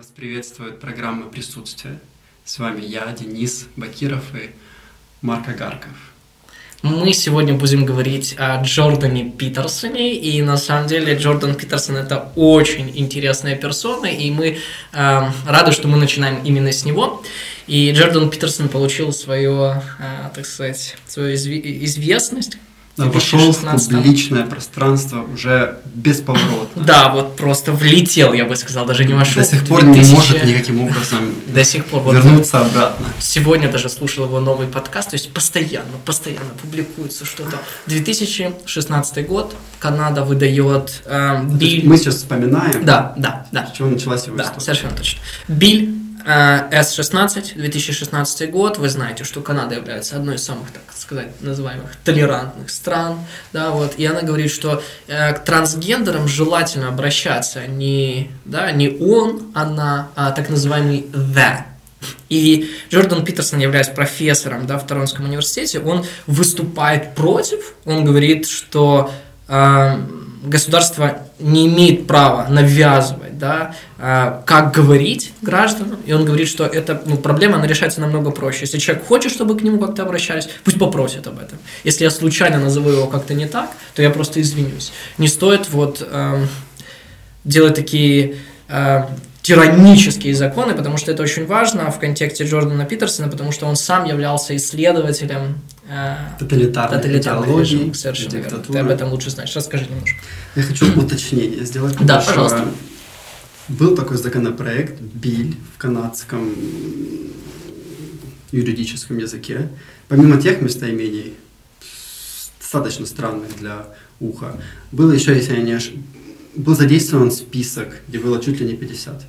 Вас приветствует программа «Присутствие». С вами я, Денис Бакиров и Марк Агарков. Мы сегодня будем говорить о Джордане Питерсоне, и на самом деле Джордан Питерсон это очень интересная персона, и мы э, рады, что мы начинаем именно с него. И Джордан Питерсон получил свою, э, так сказать, свою известность вошел в публичное пространство уже бесповоротно. Да, вот просто влетел, я бы сказал, даже не вошел. До сих пор 2000... не может никаким образом до сих пор вернуться вот, обратно. Сегодня даже слушал его новый подкаст, то есть постоянно, постоянно публикуется что-то. 2016 год, Канада выдает э, Биль... Мы сейчас вспоминаем, да, да, да. с чего началась его да, история. совершенно точно. Биль S16, 2016 год, вы знаете, что Канада является одной из самых, так сказать, называемых толерантных стран, да, вот, и она говорит, что э, к трансгендерам желательно обращаться не, да, не он, она, а так называемый the, и Джордан Питерсон, являясь профессором да, в Торонском университете, он выступает против, он говорит, что э, государство не имеет права навязывать, да, а, как говорить гражданам, и он говорит, что эта ну, проблема, она решается намного проще. Если человек хочет, чтобы к нему как-то обращались, пусть попросит об этом. Если я случайно назову его как-то не так, то я просто извинюсь. Не стоит вот э, делать такие э, тиранические законы, потому что это очень важно в контексте Джордана Питерсона, потому что он сам являлся исследователем э, тоталитарной, тоталитарной режима. Совершенно верно. Ты об этом лучше знаешь. Расскажи немножко. Я хочу уточнение сделать. Да, пожалуйста. Был такой законопроект БИЛь в канадском юридическом языке. Помимо тех местоимений, достаточно странных для уха, было еще, если я не ошибаюсь, был задействован список, где было чуть ли не 50.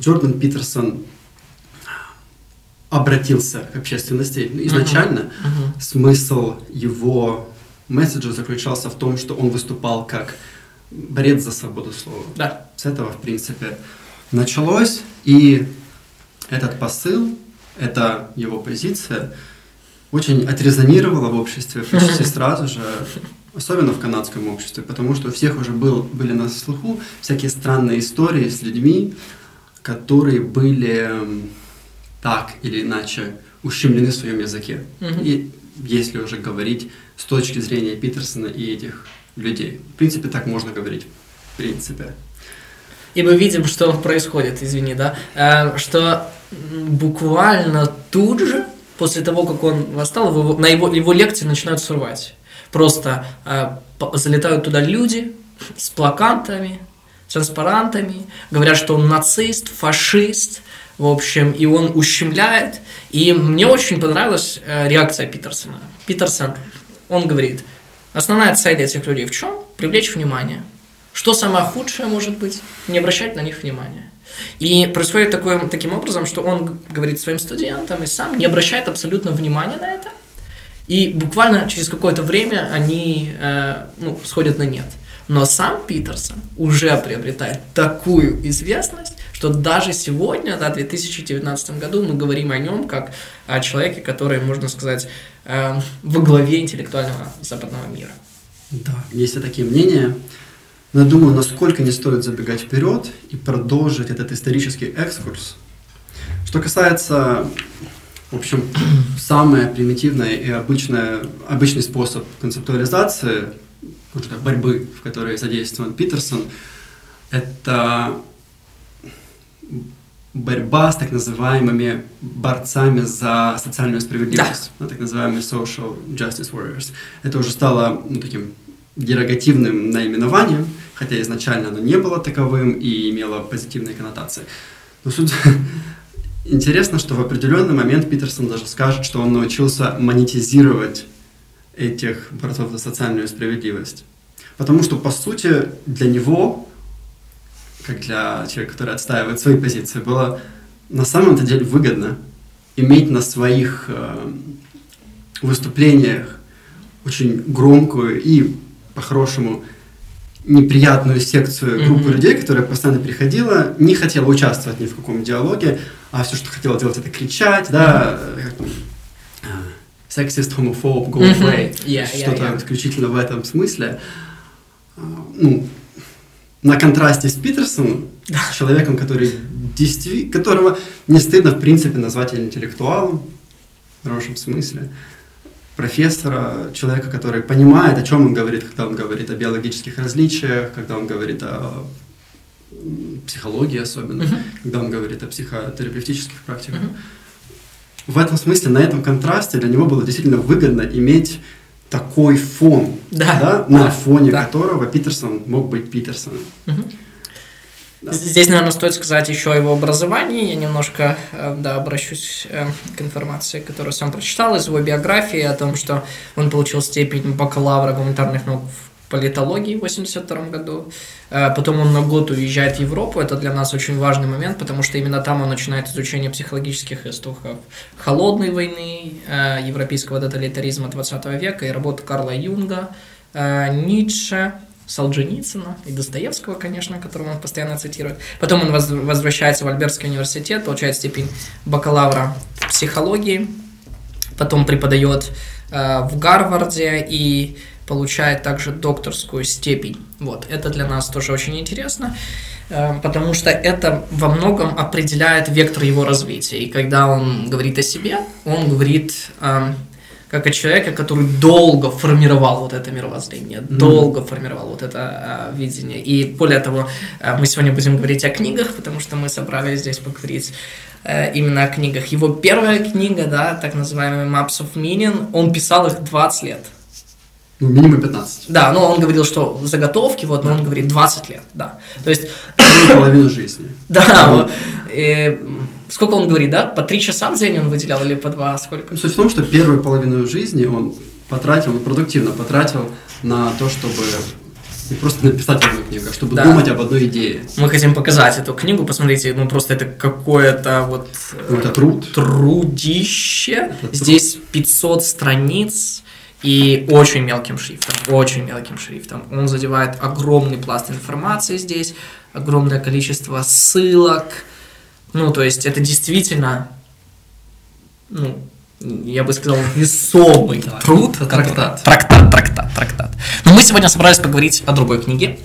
Джордан Питерсон обратился к общественности. Изначально uh-huh. Uh-huh. смысл его месседжа заключался в том, что он выступал как борец за свободу слова. Да. С этого, в принципе, началось. И этот посыл, эта его позиция очень отрезонировала в обществе почти сразу же особенно в канадском обществе, потому что у всех уже был, были на слуху всякие странные истории с людьми, которые были так или иначе ущемлены в своем языке. Mm-hmm. И если уже говорить с точки зрения Питерсона и этих людей. В принципе, так можно говорить. В принципе. И мы видим, что происходит, извини, да, э, что буквально тут же, после того, как он восстал, его, на его, его лекции начинают срывать. Просто э, залетают туда люди с плакатами, транспарантами, говорят, что он нацист, фашист, в общем, и он ущемляет. И мне очень понравилась э, реакция Питерсона. Питерсон, он говорит, основная цель этих людей в чем? Привлечь внимание. Что самое худшее может быть? Не обращать на них внимания. И происходит такое, таким образом, что он говорит своим студентам и сам не обращает абсолютно внимания на это, и буквально через какое-то время они э, ну, сходят на нет. Но сам Питерсон уже приобретает такую известность, что даже сегодня, да, в 2019 году, мы говорим о нем как о человеке, который, можно сказать, э, во главе интеллектуального западного мира. Да, есть и такие мнения. Но я думаю, насколько не стоит забегать вперед и продолжить этот исторический экскурс. Что касается в общем, самый примитивный и обычный, обычный способ концептуализации, борьбы, в которой задействован Питерсон, это борьба с так называемыми борцами за социальную справедливость, да. так называемые social justice warriors. Это уже стало ну, таким дерогативным наименованием, хотя изначально оно не было таковым и имело позитивные коннотации. Но суть Интересно, что в определенный момент Питерсон даже скажет, что он научился монетизировать этих борцов за социальную справедливость. Потому что, по сути, для него, как для человека, который отстаивает свои позиции, было на самом-то деле выгодно иметь на своих э, выступлениях очень громкую и, по-хорошему, неприятную секцию группы mm-hmm. людей, которая постоянно приходила, не хотела участвовать ни в каком диалоге, а все, что хотела делать, это кричать, да, сексист, homophobe, go away, yeah, что-то yeah, yeah. исключительно в этом смысле. А, ну, на контрасте с Питерсоном, с человеком, который действи- которого не стыдно в принципе назвать интеллектуалом, в хорошем смысле, профессора, человека, который понимает, о чем он говорит, когда он говорит о биологических различиях, когда он говорит о психологии особенно, uh-huh. когда он говорит о психотерапевтических практиках. Uh-huh. В этом смысле, на этом контрасте для него было действительно выгодно иметь такой фон, да, да, на да, фоне да. которого Питерсон мог быть Питерсоном. Uh-huh. Да. Здесь, наверное, стоит сказать еще о его образовании. Я немножко э, да, обращусь э, к информации, которую сам прочитал из его биографии, о том, что он получил степень бакалавра гуманитарных наук в политологии в 1982 году. Э, потом он на год уезжает в Европу. Это для нас очень важный момент, потому что именно там он начинает изучение психологических истоков холодной войны, европейского тоталитаризма 20 века и работы Карла Юнга, Ницше, Солженицына и Достоевского, конечно, которого он постоянно цитирует. Потом он возвращается в Альбертский университет, получает степень бакалавра психологии, потом преподает э, в Гарварде и получает также докторскую степень. Вот, это для нас тоже очень интересно, э, потому что это во многом определяет вектор его развития. И когда он говорит о себе, он говорит э, как о человеке, который долго формировал вот это мировоззрение, mm. долго формировал вот это э, видение. И более того, э, мы сегодня будем говорить о книгах, потому что мы собрались здесь поговорить э, именно о книгах. Его первая книга, да, так называемый Maps of Meaning, он писал их 20 лет. Ну, минимум 15. Да, но он говорил, что заготовки, вот, но он говорит 20 лет, да. То есть... Половину жизни. Да, Сколько он говорит, да? По три часа в день он выделял или по два? Сколько? Суть в том, что первую половину жизни он потратил, он продуктивно потратил на то, чтобы не просто написать одну книгу, а чтобы да. думать об одной идее. Мы хотим показать эту книгу, посмотрите, ну просто это какое-то вот... Ну, это труд. Трудище. Это Здесь труд. 500 страниц, и очень мелким шрифтом, очень мелким шрифтом. Он задевает огромный пласт информации здесь, огромное количество ссылок, ну, то есть это действительно, ну, я бы сказал, весомый да, труд. Трактат. Трактат, трактат, трактат. Но мы сегодня собрались поговорить о другой книге,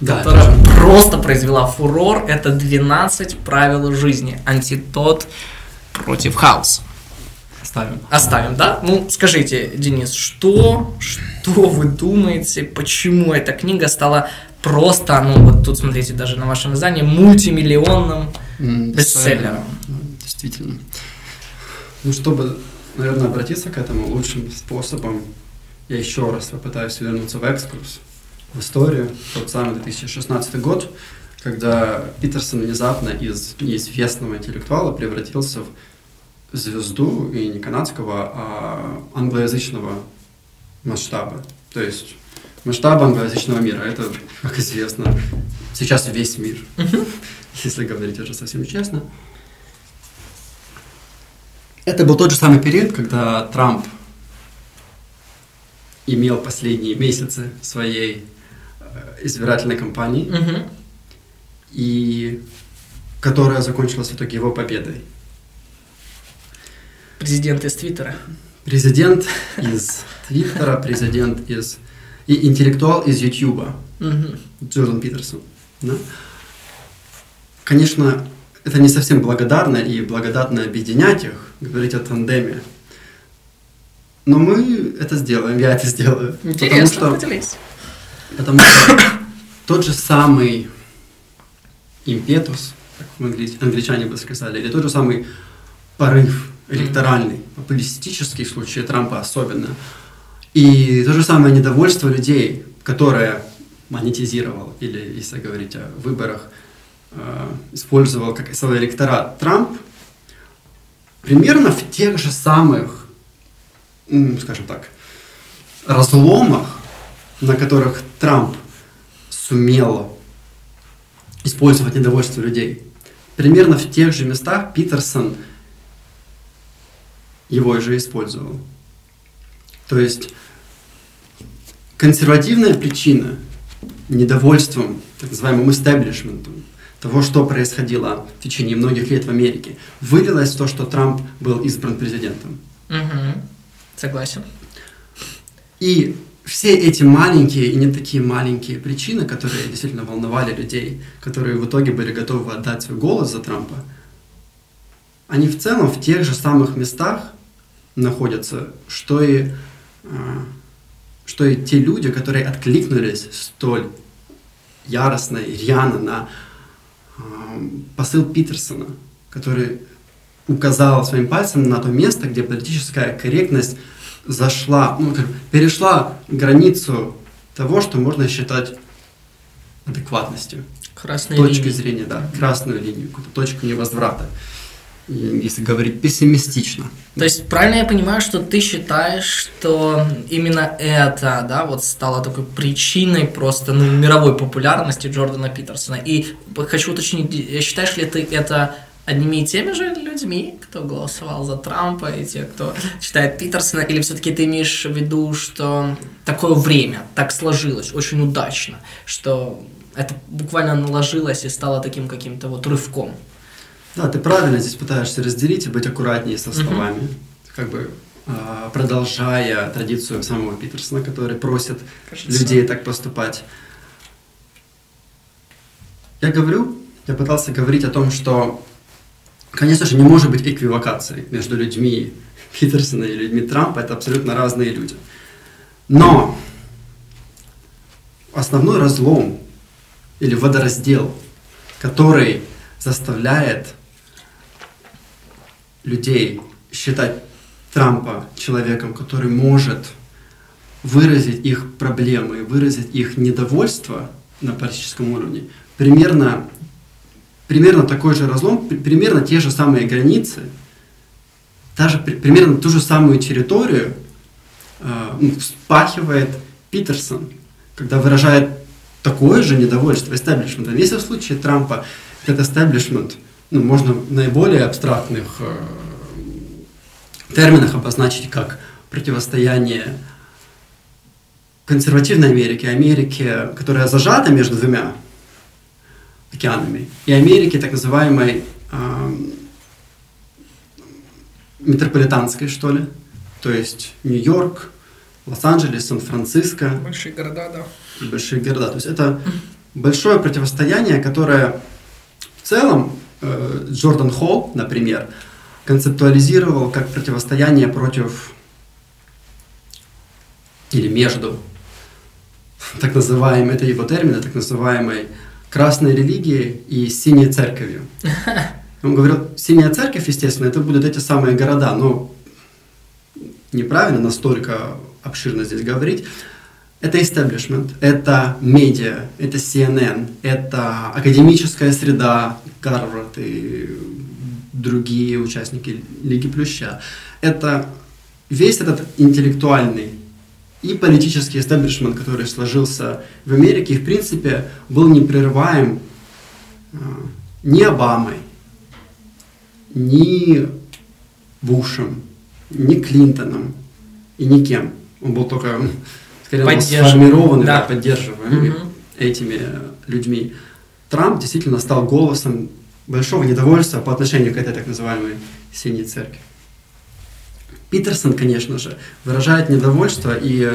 да, которая это... просто произвела фурор. Это 12 правил жизни. Антитот против хаоса. Оставим. Оставим, да? Ну, скажите, Денис, что, что вы думаете, почему эта книга стала просто, ну, вот тут смотрите, даже на вашем издании, мультимиллионным бестселлером. Действительно. Ну, чтобы, наверное, обратиться к этому лучшим способом, я еще раз попытаюсь вернуться в экскурс, в историю, тот самый 2016 год, когда Питерсон внезапно из неизвестного интеллектуала превратился в звезду и не канадского, а англоязычного масштаба. То есть масштаб англоязычного мира. Это, как известно, сейчас весь мир если говорить уже совсем честно. Это был тот же самый период, когда Трамп имел последние месяцы своей э, избирательной кампании, и которая закончилась в итоге его победой. Президент из Твиттера. Президент из Твиттера, президент из... И интеллектуал из Ютуба. Угу. Джордан Питерсон. Да? Конечно, это не совсем благодарно и благодатно объединять их, говорить о тандеме. Но мы это сделаем, я это сделаю. Интересно, потому что, поделись. Потому что тот же самый импетус, как англичане бы сказали, или тот же самый порыв электоральный, популистический в случае Трампа особенно, и то же самое недовольство людей, которое монетизировал, или если говорить о выборах, Э, использовал как свой электорат Трамп, примерно в тех же самых, скажем так, разломах, на которых Трамп сумел использовать недовольство людей. Примерно в тех же местах Питерсон его же использовал. То есть консервативная причина недовольством так называемым истеблишментом того, что происходило в течение многих лет в Америке, вылилось в то, что Трамп был избран президентом. Угу. Согласен. И все эти маленькие и не такие маленькие причины, которые действительно волновали людей, которые в итоге были готовы отдать свой голос за Трампа, они в целом в тех же самых местах находятся, что и, а, что и те люди, которые откликнулись столь яростно и рьяно на а, посыл Питерсона, который указал своим пальцем на то место, где политическая корректность зашла, ну, как, перешла границу того, что можно считать адекватностью. Красной точки линии. зрения, да, красную линию, какую-то точку невозврата. Если говорить пессимистично. То есть правильно я понимаю, что ты считаешь, что именно это, да, вот стало такой причиной просто ну, мировой популярности Джордана Питерсона. И хочу уточнить, считаешь ли ты это одними и теми же людьми, кто голосовал за Трампа, и те, кто читает Питерсона, или все-таки ты имеешь в виду, что такое время так сложилось, очень удачно, что это буквально наложилось и стало таким каким-то вот рывком? Да, ты правильно здесь пытаешься разделить и быть аккуратнее со словами, угу. как бы а, продолжая традицию самого Питерсона, который просит Кажется. людей так поступать. Я говорю, я пытался говорить о том, что Конечно же, не может быть эквивокации между людьми Питерсона и людьми Трампа. Это абсолютно разные люди. Но основной разлом или водораздел, который заставляет людей считать Трампа человеком, который может выразить их проблемы, выразить их недовольство на политическом уровне, примерно примерно такой же разлом, примерно те же самые границы, даже примерно ту же самую территорию э, вспахивает Питерсон, когда выражает такое же недовольство истеблишментом. Если в случае Трампа этот истеблишмент, ну, можно наиболее абстрактных э, терминах обозначить как противостояние консервативной Америки, Америки, которая зажата между двумя океанами, и Америки, так называемой э, метрополитанской, что ли, то есть Нью-Йорк, Лос-Анджелес, Сан-Франциско. Большие города, да. Большие города. То есть это большое противостояние, которое в целом Джордан Холл, например, концептуализировал как противостояние против или между так называемой, это его термин, так называемой красной религией и синей церковью. Он говорил, синяя церковь, естественно, это будут эти самые города, но неправильно настолько обширно здесь говорить. Это истеблишмент, это медиа, это CNN, это академическая среда, Гарвард и другие участники Лиги Плюща. Это весь этот интеллектуальный и политический эстаблишмент, который сложился в Америке, в принципе, был непрерываем а, ни Обамой, ни Бушем, ни Клинтоном и никем. Он был только, скорее всего, сформирован да. поддерживаемый угу. этими людьми. Трамп действительно стал голосом большого недовольства по отношению к этой так называемой синей церкви. Питерсон, конечно же, выражает недовольство и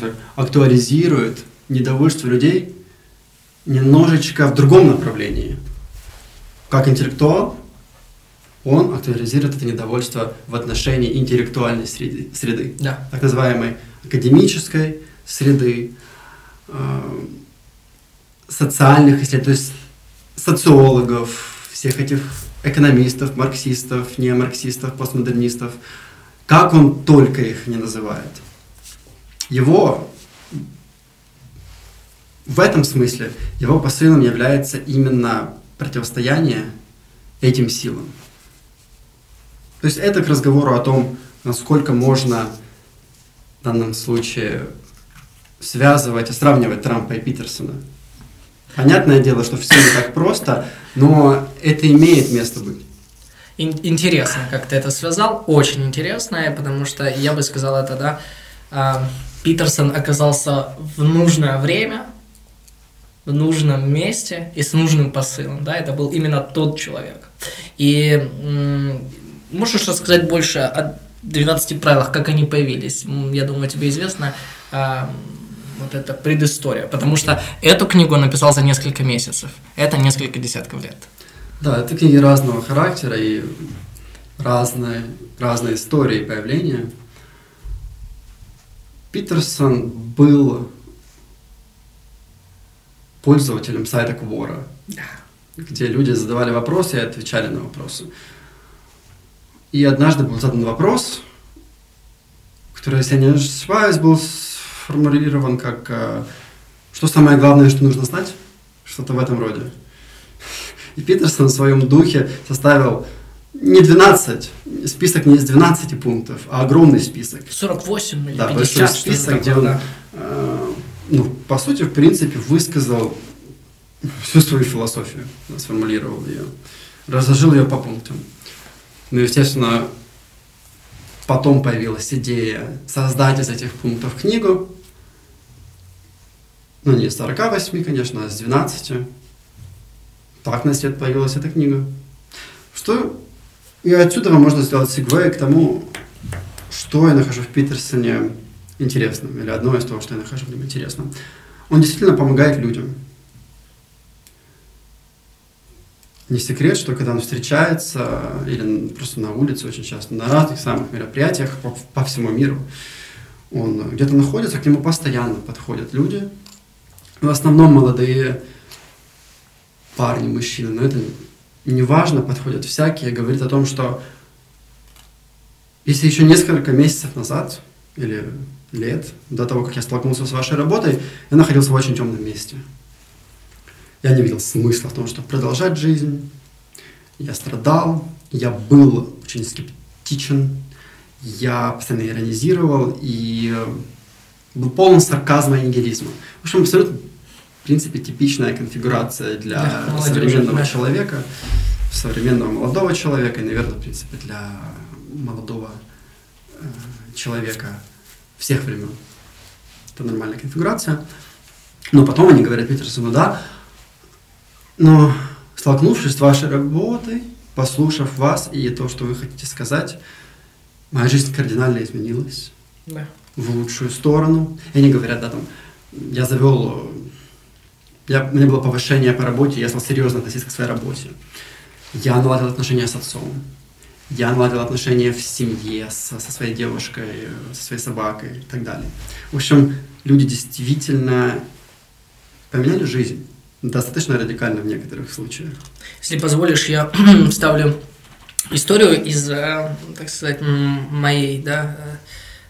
э, актуализирует недовольство людей немножечко в другом направлении. Как интеллектуал, он актуализирует это недовольство в отношении интеллектуальной среды, среды да. так называемой академической среды, э, социальных исследований, то есть социологов, всех этих экономистов, марксистов, неомарксистов, постмодернистов, как он только их не называет. Его в этом смысле его посылом является именно противостояние этим силам. То есть это к разговору о том, насколько можно в данном случае связывать сравнивать Трампа и Питерсона. Понятное дело, что все не так просто, но это имеет место быть. Интересно, как ты это связал, очень интересно, потому что я бы сказал это, да, а, Питерсон оказался в нужное время, в нужном месте и с нужным посылом, да, это был именно тот человек. И можешь рассказать больше о 12 правилах, как они появились. Я думаю, тебе известно а, вот эта предыстория. Потому что эту книгу он написал за несколько месяцев. Это несколько десятков лет. Да, это книги разного характера и разные, разные истории появления. Питерсон был пользователем сайта Quora, Да. где люди задавали вопросы и отвечали на вопросы. И однажды был задан вопрос, который, если я не ошибаюсь, был сформулирован как э, «Что самое главное, что нужно знать?» Что-то в этом роде. И Питерсон в своем духе составил не 12, список не из 12 пунктов, а огромный список. 48 или Да, 50, большой список, где он, э, ну, по сути, в принципе, высказал всю свою философию, сформулировал ее, разложил ее по пунктам. Ну, естественно, потом появилась идея создать из этих пунктов книгу, ну, не из 48, конечно, а из 12. Так на свет появилась эта книга. Что и отсюда можно сделать сегвей к тому, что я нахожу в Питерсоне интересным, или одно из того, что я нахожу в нем интересным. Он действительно помогает людям. Не секрет, что когда он встречается, или просто на улице очень часто, на разных самых мероприятиях по, по всему миру, он где-то находится, к нему постоянно подходят люди, в основном молодые парни, мужчины, но это не важно, подходят всякие, говорит о том, что если еще несколько месяцев назад или лет, до того, как я столкнулся с вашей работой, я находился в очень темном месте. Я не видел смысла в том, чтобы продолжать жизнь. Я страдал, я был очень скептичен, я постоянно иронизировал и был полон сарказма и нигилизма. В общем, абсолютно, в принципе, типичная конфигурация для молодежи, современного да. человека, современного молодого человека и, наверное, в принципе, для молодого э, человека всех времен. Это нормальная конфигурация. Но потом они говорят Питерсону, да, но столкнувшись с вашей работой, послушав вас и то, что вы хотите сказать, моя жизнь кардинально изменилась Да. в лучшую сторону. И они говорят, да, там, я завел, я, у меня было повышение по работе, я стал серьезно относиться к своей работе. Я наладил отношения с отцом. Я наладил отношения в семье со, со своей девушкой, со своей собакой и так далее. В общем, люди действительно поменяли жизнь. Достаточно радикально в некоторых случаях. Если позволишь, я вставлю историю из, э, так сказать, моей, да, э,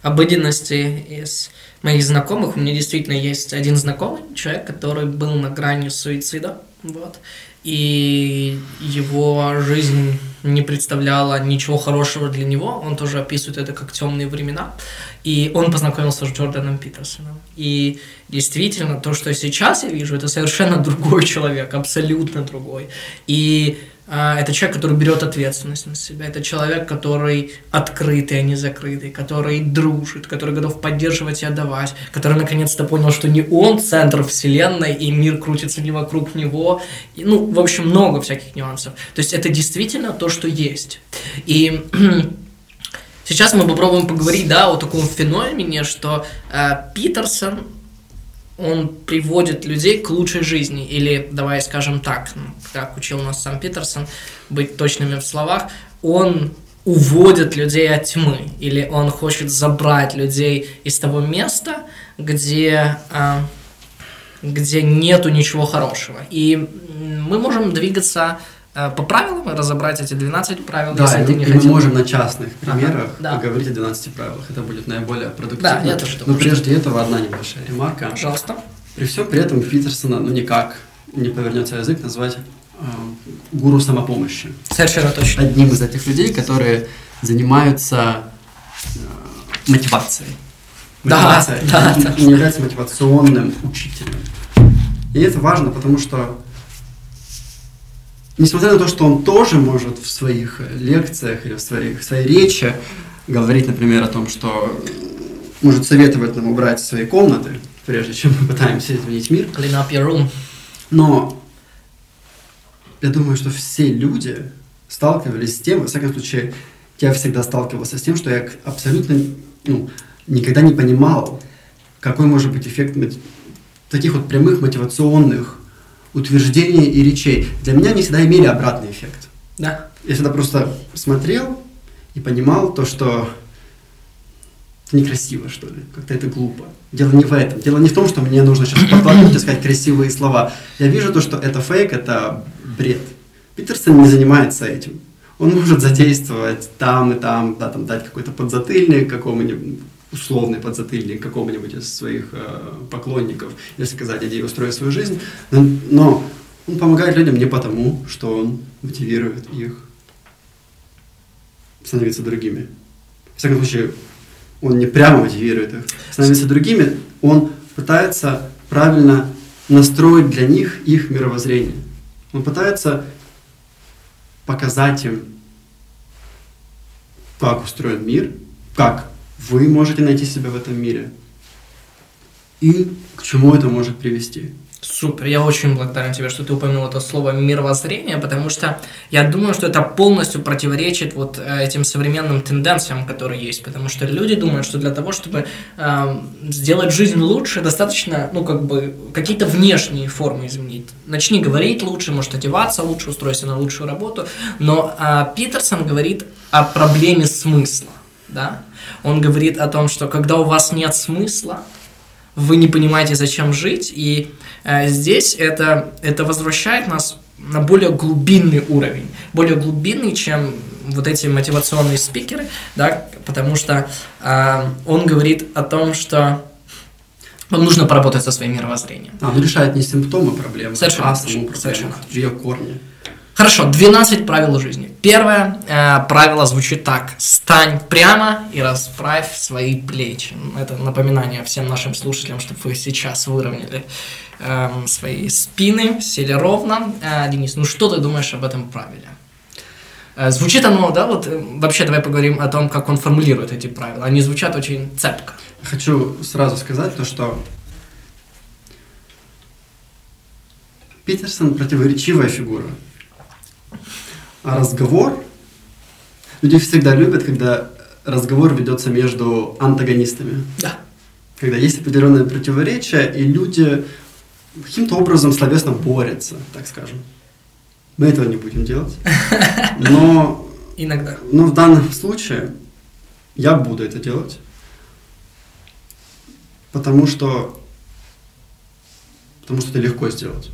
обыденности, из моих знакомых. У меня действительно есть один знакомый человек, который был на грани суицида, вот, и его жизнь не представляла ничего хорошего для него. Он тоже описывает это как темные времена. И он познакомился с Джорданом Питерсоном. И действительно, то, что сейчас я вижу, это совершенно другой человек, абсолютно другой. И это человек, который берет ответственность на себя. Это человек, который открытый, а не закрытый, который дружит, который готов поддерживать и отдавать, который наконец-то понял, что не он центр вселенной, и мир крутится не вокруг него. И, ну, в общем, много всяких нюансов. То есть это действительно то, что есть. И сейчас мы попробуем поговорить, да, о таком феномене, что э, Питерсон он приводит людей к лучшей жизни. Или, давай скажем так, ну, как учил нас сам Питерсон, быть точными в словах, он уводит людей от тьмы, или он хочет забрать людей из того места, где, а, где нету ничего хорошего. И мы можем двигаться по правилам и разобрать эти 12 правил, Да, если и, ты мы- не и мы хотел. можем на частных Ага, примерах да. поговорить о 12 правилах. Это будет наиболее продуктивно. Да, я тоже Но думаю, что- прежде этого одна небольшая ремарка. Пожалуйста. При всем при этом Питерсона, ну никак не повернется язык назвать э, гуру самопомощи. Совершенно точно. Одним из этих людей, которые занимаются э, мотивацией. Да, Мотивация да, да. не является мотивационным учителем. И это важно, потому что несмотря на то, что он тоже может в своих лекциях или в, своих, в своей речи говорить, например, о том, что э, может советовать нам убрать свои комнаты, прежде чем мы пытаемся изменить мир, Clean up your room. но я думаю, что все люди сталкивались с тем, во всяком случае, я всегда сталкивался с тем, что я абсолютно ну, никогда не понимал, какой может быть эффект таких вот прямых мотивационных утверждений и речей. Для меня они всегда имели обратный эффект. Да. Я всегда просто смотрел и понимал то, что это некрасиво, что ли, как-то это глупо. Дело не в этом. Дело не в том, что мне нужно сейчас подтолкнуть и сказать красивые слова. Я вижу то, что это фейк, это бред. Питерсон не занимается этим. Он может задействовать там и там, да, там дать какой-то подзатыльник какому-нибудь, условный подзатыльник какому-нибудь из своих э, поклонников, если сказать, иди устрой свою жизнь. Но, он помогает людям не потому, что он мотивирует их становиться другими. В всяком случае, он не прямо мотивирует их становиться другими, он пытается правильно настроить для них их мировоззрение. Он пытается показать им, как устроен мир, как вы можете найти себя в этом мире и к чему это может привести. Супер, я очень благодарен тебе, что ты упомянул это слово мировоззрение, потому что я думаю, что это полностью противоречит вот э, этим современным тенденциям, которые есть, потому что люди думают, что для того, чтобы э, сделать жизнь лучше, достаточно, ну, как бы, какие-то внешние формы изменить. Начни говорить лучше, может, одеваться лучше, устройся на лучшую работу, но э, Питерсон говорит о проблеме смысла, да, он говорит о том, что когда у вас нет смысла, вы не понимаете, зачем жить, и э, здесь это, это возвращает нас на более глубинный уровень, более глубинный, чем вот эти мотивационные спикеры, да, потому что э, он говорит о том, что вам нужно поработать со своим мировоззрением. А, он решает не симптомы проблемы, Совершенно а саму проблему, ее корни. Хорошо, 12 правил жизни. Первое э, правило звучит так. Стань прямо и расправь свои плечи. Это напоминание всем нашим слушателям, чтобы вы сейчас выровняли э, свои спины, сели ровно. Э, Денис, ну что ты думаешь об этом правиле? Э, звучит оно, да, вот э, вообще давай поговорим о том, как он формулирует эти правила. Они звучат очень цепко. Хочу сразу сказать то, что Питерсон противоречивая фигура. А разговор, люди всегда любят, когда разговор ведется между антагонистами. Да. Когда есть определенное противоречие, и люди каким-то образом словесно борются, так скажем. Мы этого не будем делать. Но, Иногда. но в данном случае я буду это делать. Потому что, потому что это легко сделать.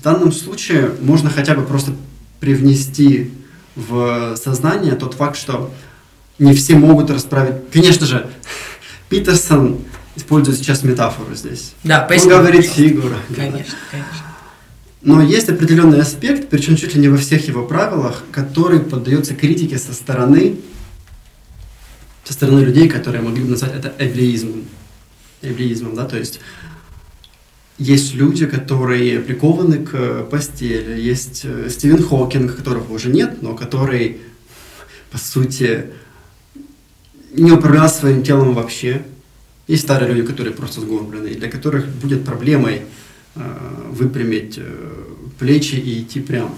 В данном случае можно хотя бы просто привнести в сознание тот факт, что не все могут расправить. Конечно же, Питерсон использует сейчас метафору здесь. Да, Он говорит фигура. Конечно, конечно. Но есть определенный аспект, причем чуть ли не во всех его правилах, который поддается критике со стороны, со стороны людей, которые могли бы назвать это эблеизмом. Эблеизмом, да, то есть есть люди, которые прикованы к постели, есть э, Стивен Хокинг, которого уже нет, но который, по сути, не управлял своим телом вообще. Есть старые люди, которые просто сгорблены, для которых будет проблемой э, выпрямить э, плечи и идти прямо.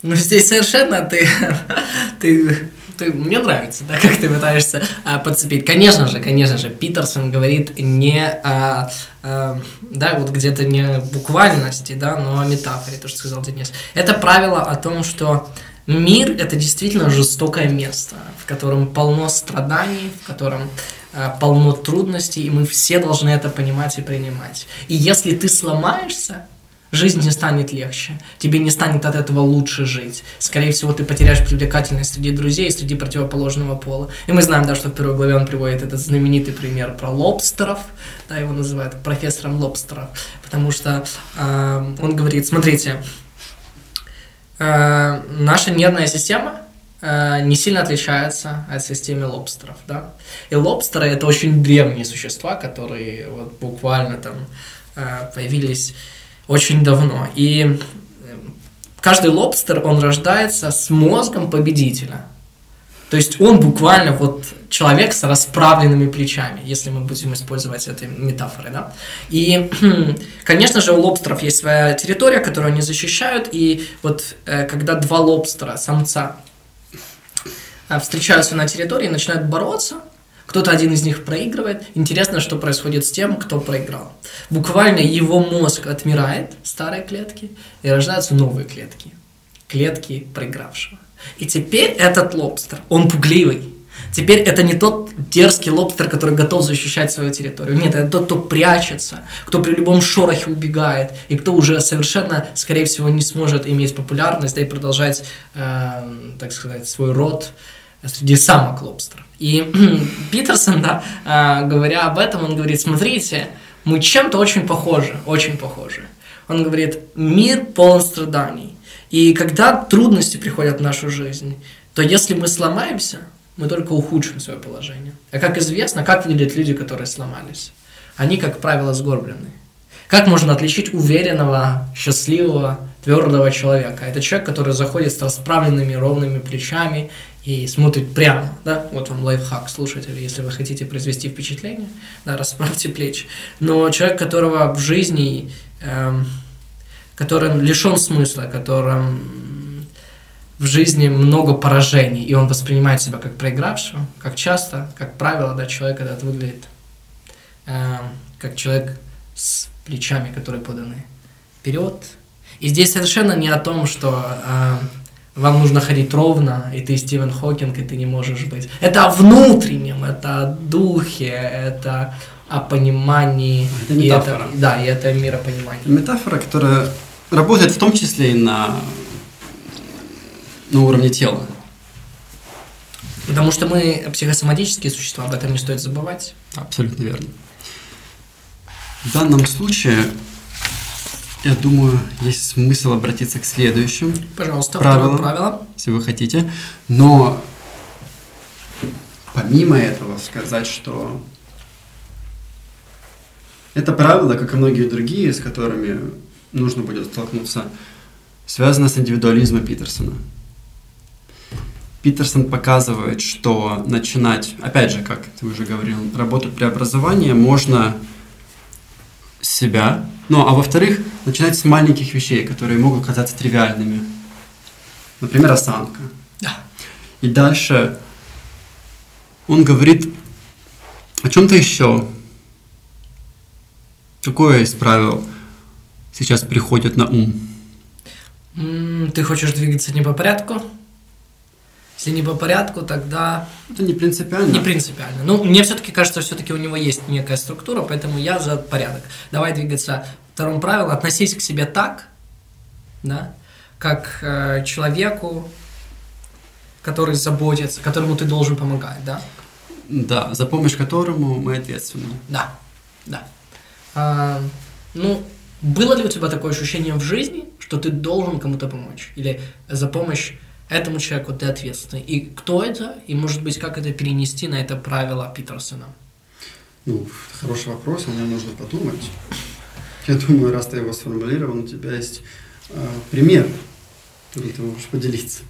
Ну, здесь совершенно ты, ты ты, мне нравится, да, как ты пытаешься а, подцепить. Конечно же, конечно же, Питерсон говорит не о, а, да, вот где-то не буквальности, да, но о метафоре, то, что сказал Денис. Это правило о том, что мир – это действительно жестокое место, в котором полно страданий, в котором а, полно трудностей, и мы все должны это понимать и принимать. И если ты сломаешься, жизнь не станет легче, тебе не станет от этого лучше жить. Скорее всего, ты потеряешь привлекательность среди друзей, среди противоположного пола. И мы знаем, да, что в первой главе он приводит этот знаменитый пример про лобстеров, да, его называют профессором лобстеров, потому что э, он говорит, смотрите, э, наша нервная система э, не сильно отличается от системы лобстеров, да. И лобстеры это очень древние существа, которые вот буквально там появились очень давно. И э, каждый лобстер, он рождается с мозгом победителя. То есть он буквально вот человек с расправленными плечами, если мы будем использовать этой метафоры, да. И, конечно же, у лобстеров есть своя территория, которую они защищают, и вот э, когда два лобстера, самца, э, встречаются на территории и начинают бороться, кто-то один из них проигрывает. Интересно, что происходит с тем, кто проиграл. Буквально его мозг отмирает, старые клетки, и рождаются новые клетки. Клетки проигравшего. И теперь этот лобстер, он пугливый. Теперь это не тот дерзкий лобстер, который готов защищать свою территорию. Нет, это тот, кто прячется, кто при любом шорохе убегает, и кто уже совершенно, скорее всего, не сможет иметь популярность, да и продолжать, э, так сказать, свой род среди самок лобстеров. И Питерсон, да, э, говоря об этом, он говорит, смотрите, мы чем-то очень похожи, очень похожи. Он говорит, мир полон страданий. И когда трудности приходят в нашу жизнь, то если мы сломаемся, мы только ухудшим свое положение. А как известно, как выглядят люди, которые сломались? Они, как правило, сгорблены. Как можно отличить уверенного, счастливого, твердого человека? Это человек, который заходит с расправленными ровными плечами и смотрит прямо. Да? Вот вам лайфхак, слушатели, если вы хотите произвести впечатление, да, расправьте плечи. Но человек, которого в жизни, эм, который лишен смысла, которым в жизни много поражений, и он воспринимает себя как проигравшего, как часто, как правило, да, человек этот выглядит э, как человек с плечами, которые поданы вперед. И здесь совершенно не о том, что э, вам нужно ходить ровно, и ты Стивен Хокинг, и ты не можешь быть. Это о внутреннем, это о духе, это о понимании. Это метафора. И это, да, и это миропонимание. Метафора, которая работает в том числе и на на уровне тела. Потому что мы психосоматические существа, об этом не стоит забывать. Абсолютно верно. В данном случае, я думаю, есть смысл обратиться к следующему. Пожалуйста, правилам, правило. Если вы хотите. Но помимо этого сказать, что это правило, как и многие другие, с которыми нужно будет столкнуться, связано с индивидуализмом Питерсона. Питерсон показывает, что начинать, опять же, как ты уже говорил, работу преобразования можно себя, ну, а во-вторых, начинать с маленьких вещей, которые могут казаться тривиальными. Например, осанка. Да. И дальше он говорит о чем-то еще. Какое из правил сейчас приходит на ум? Ты хочешь двигаться не по порядку? Если не по порядку, тогда... Это не принципиально. Не принципиально. Ну, мне все-таки кажется, все-таки у него есть некая структура, поэтому я за порядок. Давай двигаться. Вторым правилом, относись к себе так, да, как э, человеку, который заботится, которому ты должен помогать, да? Да, за помощь которому мы ответственны. Да, да. А, ну, было ли у тебя такое ощущение в жизни, что ты должен кому-то помочь? Или за помощь этому человеку ты ответственный. И кто это, и, может быть, как это перенести на это правило Питерсона? Ну, хороший вопрос, мне нужно подумать. Я думаю, раз ты его сформулировал, у тебя есть э, пример, который ты можешь поделиться.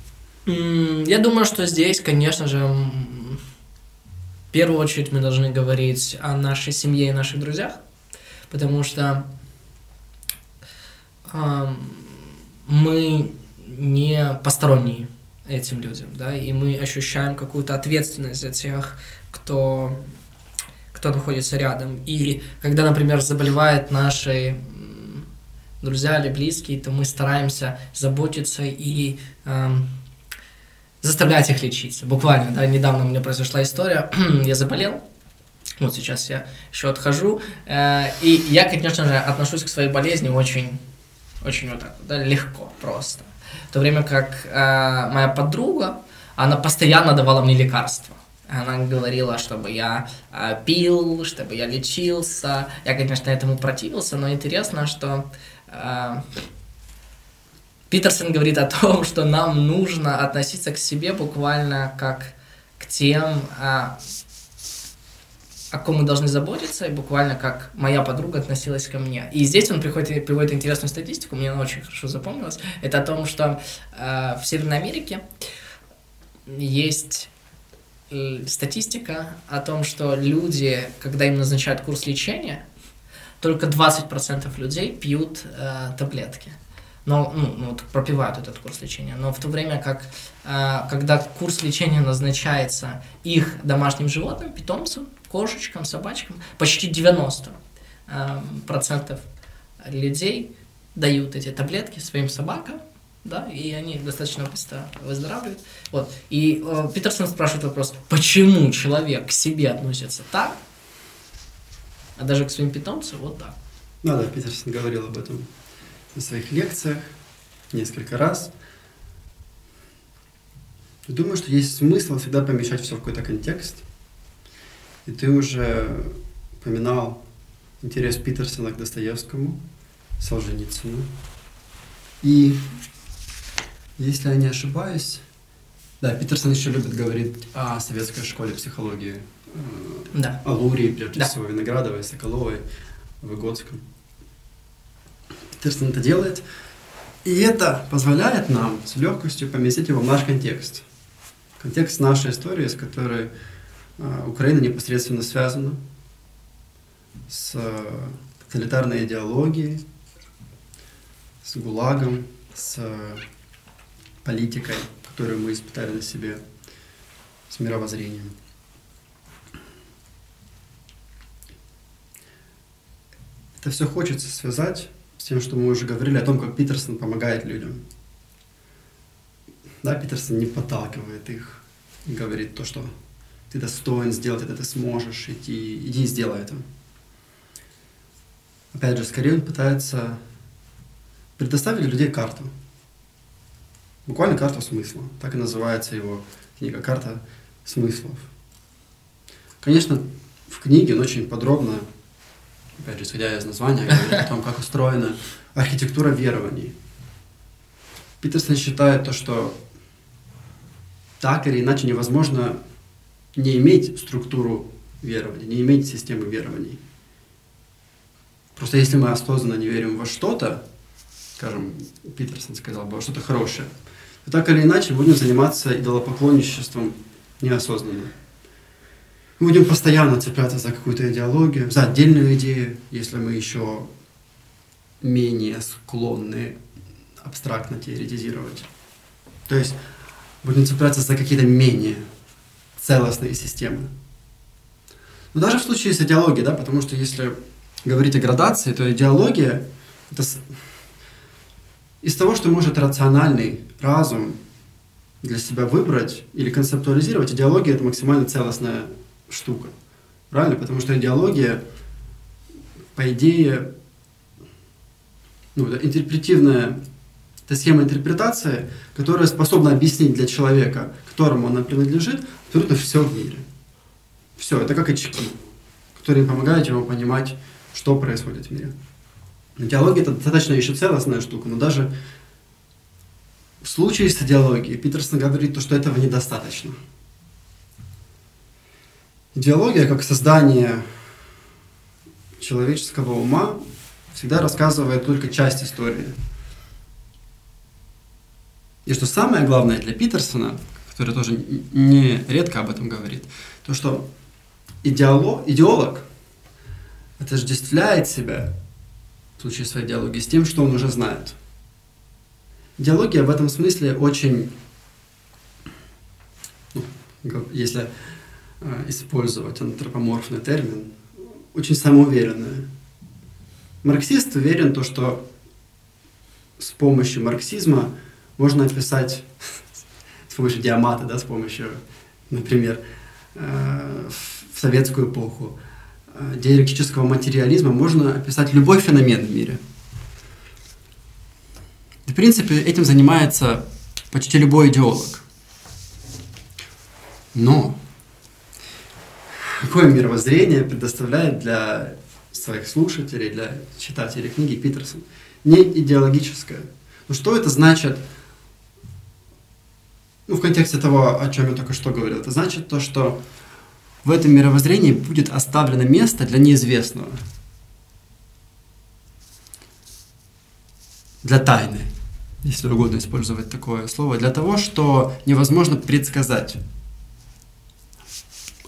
Я думаю, что здесь, конечно же, в первую очередь мы должны говорить о нашей семье и наших друзьях, потому что э, мы не посторонние этим людям, да, и мы ощущаем какую-то ответственность за тех, кто, кто находится рядом. И когда, например, заболевают наши друзья или близкие, то мы стараемся заботиться и эм, заставлять их лечиться. Буквально, да, недавно у меня произошла история, я заболел, вот сейчас я еще отхожу, э, и я, конечно же, отношусь к своей болезни очень, очень вот так, да, легко, просто. В то время как э, моя подруга, она постоянно давала мне лекарства. Она говорила, чтобы я э, пил, чтобы я лечился. Я, конечно, этому противился, но интересно, что э, Питерсон говорит о том, что нам нужно относиться к себе буквально как к тем, э, о ком мы должны заботиться, и буквально как моя подруга относилась ко мне. И здесь он приходит, приводит интересную статистику, мне она очень хорошо запомнилась. Это о том, что э, в Северной Америке есть статистика о том, что люди, когда им назначают курс лечения, только 20% людей пьют э, таблетки. Но, ну, ну, вот пропивают этот курс лечения. Но в то время как, э, когда курс лечения назначается их домашним животным, питомцам, кошечкам, собачкам, почти 90% э, процентов людей дают эти таблетки своим собакам, да, и они достаточно быстро выздоравливают. Вот. И э, Питерсон спрашивает вопрос, почему человек к себе относится так, а даже к своим питомцам вот так. Ну да, Питерсон говорил об этом на своих лекциях несколько раз. Думаю, что есть смысл всегда помещать все в какой-то контекст. И ты уже упоминал интерес Питерсона к Достоевскому, Солженицыну. И если я не ошибаюсь, да, Питерсон еще любит говорить о советской школе психологии да. Алурии, прежде да. всего, Виноградовой, Соколовой, Выгодском. Питерсон это делает. И это позволяет нам с легкостью поместить его в наш контекст. Контекст нашей истории, с которой э, Украина непосредственно связана, с э, тоталитарной идеологией, с ГУЛАГом, с политикой, которую мы испытали на себе, с мировоззрением. Это все хочется связать с тем, что мы уже говорили о том, как Питерсон помогает людям. Да, Питерсон не подталкивает их и говорит то, что ты достоин сделать это, ты сможешь, иди, иди и сделай это. Опять же, скорее он пытается предоставить людей карту. Буквально карту смысла. Так и называется его книга «Карта смыслов». Конечно, в книге он очень подробно опять же, исходя из названия, говорит о том, как устроена архитектура верований. Питерсон считает то, что так или иначе невозможно не иметь структуру верования, не иметь системы верований. Просто если мы осознанно не верим во что-то, скажем, Питерсон сказал бы, во что-то хорошее, то так или иначе будем заниматься идолопоклонничеством неосознанно. Мы будем постоянно цепляться за какую-то идеологию, за отдельную идею, если мы еще менее склонны абстрактно теоретизировать. То есть будем цепляться за какие-то менее целостные системы. Но даже в случае с идеологией, да, потому что если говорить о градации, то идеология – это из того, что может рациональный разум для себя выбрать или концептуализировать, идеология – это максимально целостная штука. Правильно? Потому что идеология, по идее, ну, это интерпретивная, это схема интерпретации, которая способна объяснить для человека, которому она принадлежит, абсолютно все в мире. Все, это как очки, которые помогают ему понимать, что происходит в мире. Идеология – это достаточно еще целостная штука, но даже в случае с идеологией Питерсон говорит, что этого недостаточно. Идеология, как создание человеческого ума, всегда рассказывает только часть истории. И что самое главное для Питерсона, который тоже не редко об этом говорит, то что идеолог, идеолог отождествляет себя в случае своей идеологии с тем, что он уже знает. Идеология в этом смысле очень, ну, если Э, использовать антропоморфный термин, очень самоуверенная. Марксист уверен, то, что с помощью марксизма можно описать, с помощью диамата, да, с помощью, например, э, в советскую эпоху, э, диалектического материализма можно описать любой феномен в мире. в принципе, этим занимается почти любой идеолог. Но какое мировоззрение предоставляет для своих слушателей, для читателей книги Питерсон. Не идеологическое. Ну что это значит, ну в контексте того, о чем я только что говорил, это значит то, что в этом мировоззрении будет оставлено место для неизвестного. Для тайны, если угодно использовать такое слово, для того, что невозможно предсказать.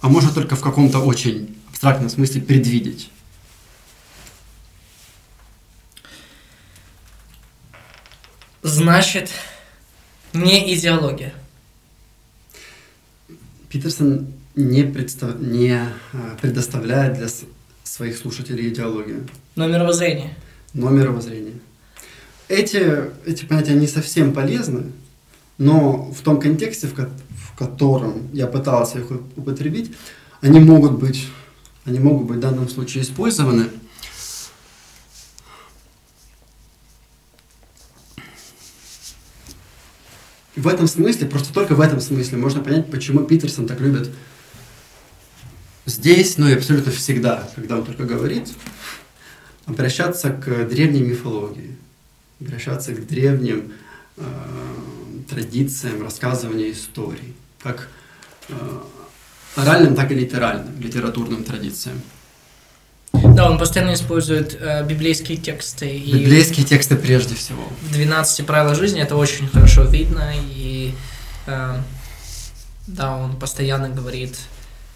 а можно только в каком-то очень абстрактном смысле предвидеть. Значит, не идеология. Питерсон не, представ... не а, предоставляет для своих слушателей идеологию. Но мировоззрение. Но мировоззрение. Эти, эти понятия не совсем полезны, но в том контексте, в, ко в котором я пытался их употребить, они могут быть, они могут быть в данном случае использованы. В этом смысле, просто только в этом смысле можно понять, почему Питерсон так любит здесь, ну и абсолютно всегда, когда он только говорит, обращаться к древней мифологии, обращаться к древним э, традициям рассказывания историй, как э, оральным, так и литеральным, литературным традициям. Да, он постоянно использует э, библейские тексты. Библейские и тексты прежде всего. В 12 правилах жизни это очень хорошо видно. И э, да, он постоянно говорит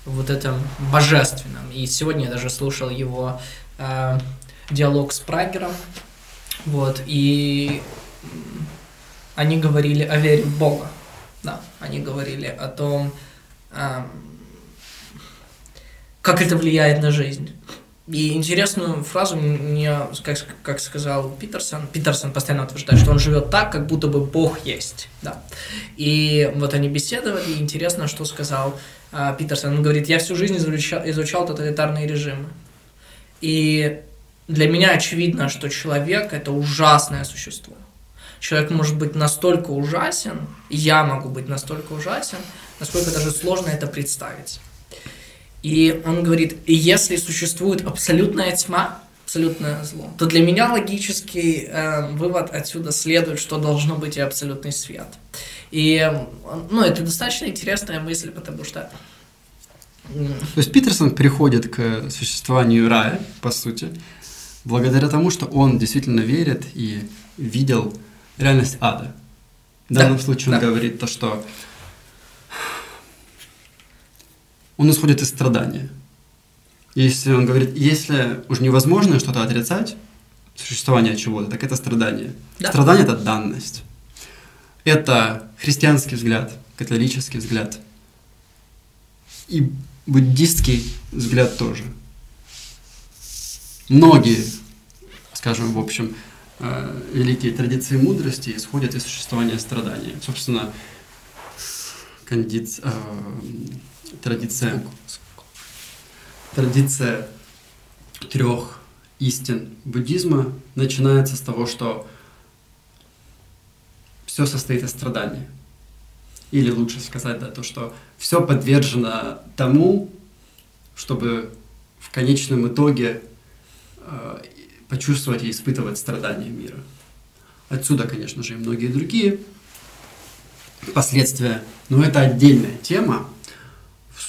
вот этом божественном. И сегодня я даже слушал его э, диалог с Прагером. Вот, и они говорили о вере в Бога. Да, они говорили о том, э, как это влияет на жизнь. И интересную фразу мне, как, как сказал Питерсон, Питерсон постоянно утверждает, что он живет так, как будто бы Бог есть. Да. И вот они беседовали, и интересно, что сказал а, Питерсон. Он говорит, я всю жизнь изучал, изучал тоталитарные режимы. И для меня очевидно, что человек – это ужасное существо. Человек может быть настолько ужасен, я могу быть настолько ужасен, насколько даже сложно это представить. И он говорит, если существует абсолютная тьма, абсолютное зло, то для меня логический э, вывод отсюда следует, что должно быть и абсолютный свет. И ну, это достаточно интересная мысль, потому что то есть Питерсон приходит к существованию рая, по сути, благодаря тому, что он действительно верит и видел реальность ада. В данном да, случае он да. говорит то, что он исходит из страдания. Если он говорит, если уж невозможно что-то отрицать, существование чего-то, так это страдание. Да. Страдание – это данность. Это христианский взгляд, католический взгляд. И буддистский взгляд тоже. Многие, скажем, в общем, э, великие традиции мудрости исходят из существования страдания. Собственно, кондиц, э, традиция, традиция трех истин буддизма начинается с того, что все состоит из страдания. Или лучше сказать, да, то, что все подвержено тому, чтобы в конечном итоге э, почувствовать и испытывать страдания мира. Отсюда, конечно же, и многие другие последствия. Но это отдельная тема.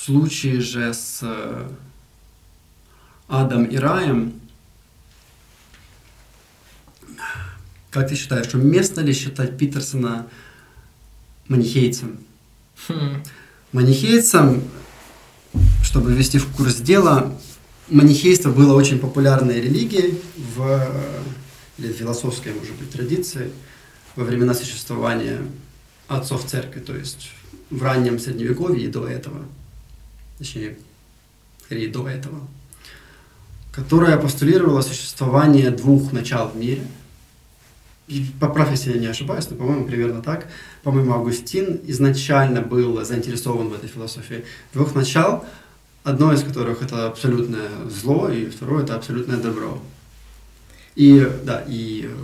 Случае же с э, адом и раем Как ты считаешь, уместно ли считать Питерсона манихейцем? Хм. Манихейцем, чтобы ввести в курс дела, манихейство было очень популярной религией в, или философской, может быть, традиции во времена существования отцов церкви, то есть в раннем средневековье и до этого, точнее, скорее до этого, которая постулировала существование двух начал в мире – поправь, если я не ошибаюсь, но, по-моему, примерно так. По-моему, Августин изначально был заинтересован в этой философии двух начал, одно из которых это абсолютное зло, и второе это абсолютное добро. И, да, и э,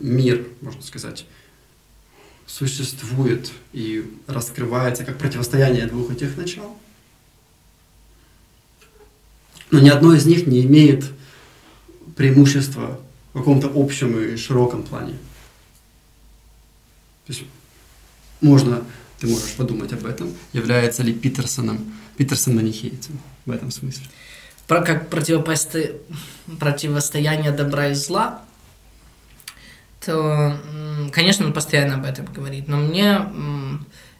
мир, можно сказать, существует и раскрывается как противостояние двух этих начал. Но ни одно из них не имеет преимущества в каком-то общем и широком плане. То есть можно, ты можешь подумать об этом, является ли Питерсоном, Питерсон манихейцем в этом смысле. Про, как противопосто... противостояние добра и зла, то, конечно, он постоянно об этом говорит, но мне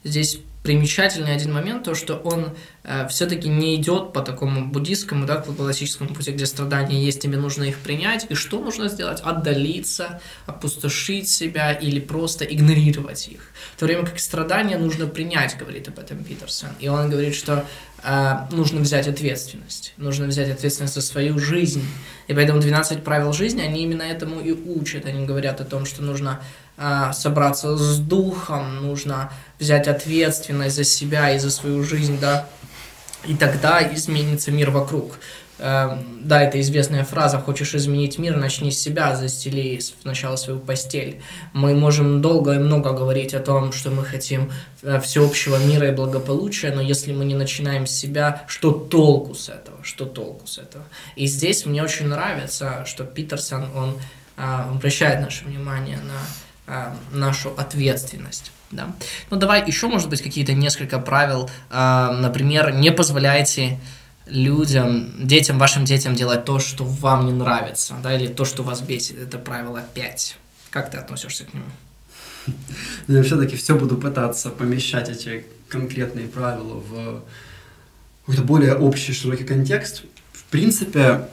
здесь примечательный один момент, то, что он э, все-таки не идет по такому буддийскому, да, классическому пути, где страдания есть, тебе нужно их принять, и что нужно сделать? Отдалиться, опустошить себя или просто игнорировать их. В то время как страдания нужно принять, говорит об этом Питерсон. И он говорит, что э, нужно взять ответственность, нужно взять ответственность за свою жизнь. И поэтому 12 правил жизни, они именно этому и учат. Они говорят о том, что нужно а, собраться с духом, нужно взять ответственность за себя и за свою жизнь, да, и тогда изменится мир вокруг. Эм, да, это известная фраза «хочешь изменить мир, начни с себя, застели сначала свою постель». Мы можем долго и много говорить о том, что мы хотим э, всеобщего мира и благополучия, но если мы не начинаем с себя, что толку с этого? Что толку с этого? И здесь мне очень нравится, что Питерсон, он а, обращает наше внимание на э, нашу ответственность. Да? Ну, давай еще, может быть, какие-то несколько правил. Э, например, не позволяйте людям, детям, вашим детям делать то, что вам не нравится, да, или то, что вас бесит. Это правило 5. Как ты относишься к нему? Я все-таки все буду пытаться помещать эти конкретные правила в какой-то более общий, широкий контекст. В принципе,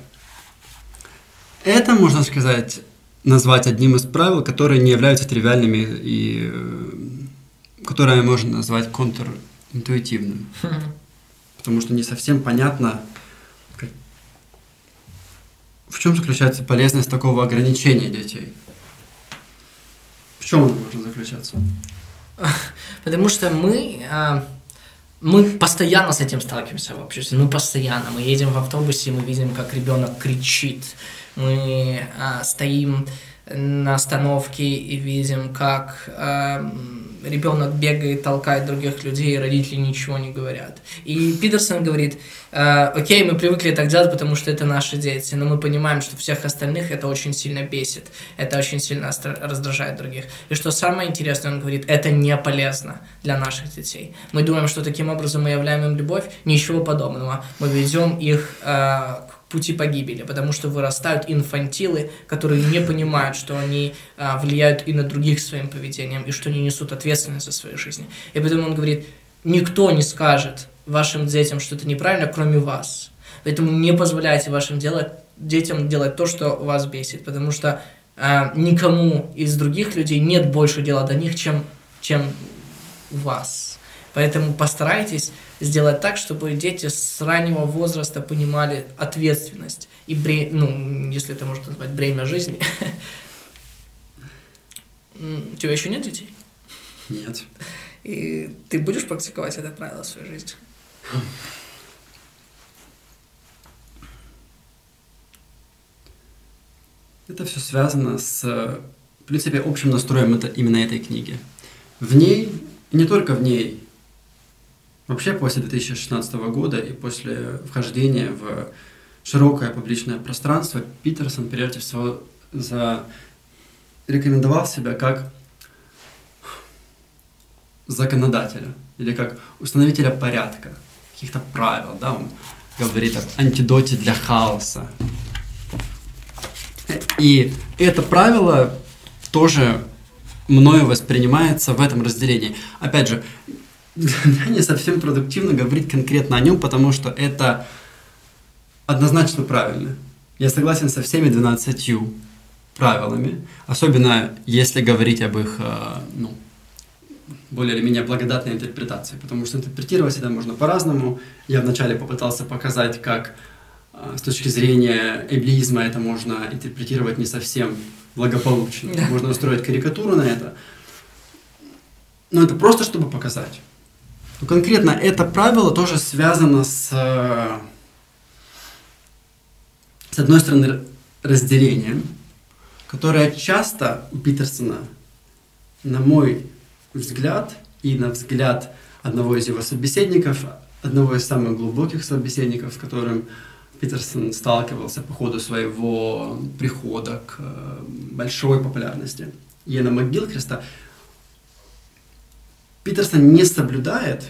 это, можно сказать, назвать одним из правил, которые не являются тривиальными и которые можно назвать контринтуитивным. Потому что не совсем понятно, как... в чем заключается полезность такого ограничения детей. В чем оно может заключаться? Потому что мы, а, мы постоянно с этим сталкиваемся в обществе. Ну, постоянно. Мы едем в автобусе, мы видим, как ребенок кричит, мы а, стоим на остановке и видим, как э, ребенок бегает, толкает других людей, и родители ничего не говорят. И Питерсон говорит, э, окей, мы привыкли так делать, потому что это наши дети, но мы понимаем, что всех остальных это очень сильно бесит, это очень сильно раздражает других. И что самое интересное, он говорит, это не полезно для наших детей. Мы думаем, что таким образом мы являем им любовь, ничего подобного. Мы ведем их э, пути погибели, потому что вырастают инфантилы, которые не понимают, что они а, влияют и на других своим поведением, и что они несут ответственность за свою жизнь. И поэтому он говорит, никто не скажет вашим детям что-то неправильно, кроме вас. Поэтому не позволяйте вашим делать, детям делать то, что вас бесит, потому что а, никому из других людей нет больше дела до них, чем, чем у вас. Поэтому постарайтесь сделать так, чтобы дети с раннего возраста понимали ответственность и бре... ну, если это можно назвать бремя жизни. У тебя еще нет детей? Нет. И ты будешь практиковать это правило в своей жизни? Это все связано с, в принципе, общим настроем это, именно этой книги. В ней, и не только в ней, Вообще после 2016 года и после вхождения в широкое публичное пространство Питерсон прежде всего за... рекомендовал себя как законодателя или как установителя порядка, каких-то правил, да, он говорит об антидоте для хаоса. И это правило тоже мною воспринимается в этом разделении. Опять же, не совсем продуктивно говорить конкретно о нем, потому что это однозначно правильно. Я согласен со всеми 12 правилами, особенно если говорить об их э, ну, более или менее благодатной интерпретации, потому что интерпретировать это можно по-разному. Я вначале попытался показать, как э, с точки зрения эблизма это можно интерпретировать не совсем благополучно. Да. Можно устроить карикатуру на это. Но это просто, чтобы показать. Но ну, конкретно это правило тоже связано с, с одной стороны, разделением, которое часто у Питерсона, на мой взгляд, и на взгляд одного из его собеседников, одного из самых глубоких собеседников, с которым Питерсон сталкивался по ходу своего прихода к э, большой популярности, Иена Макгилкреста, Питерсон не соблюдает,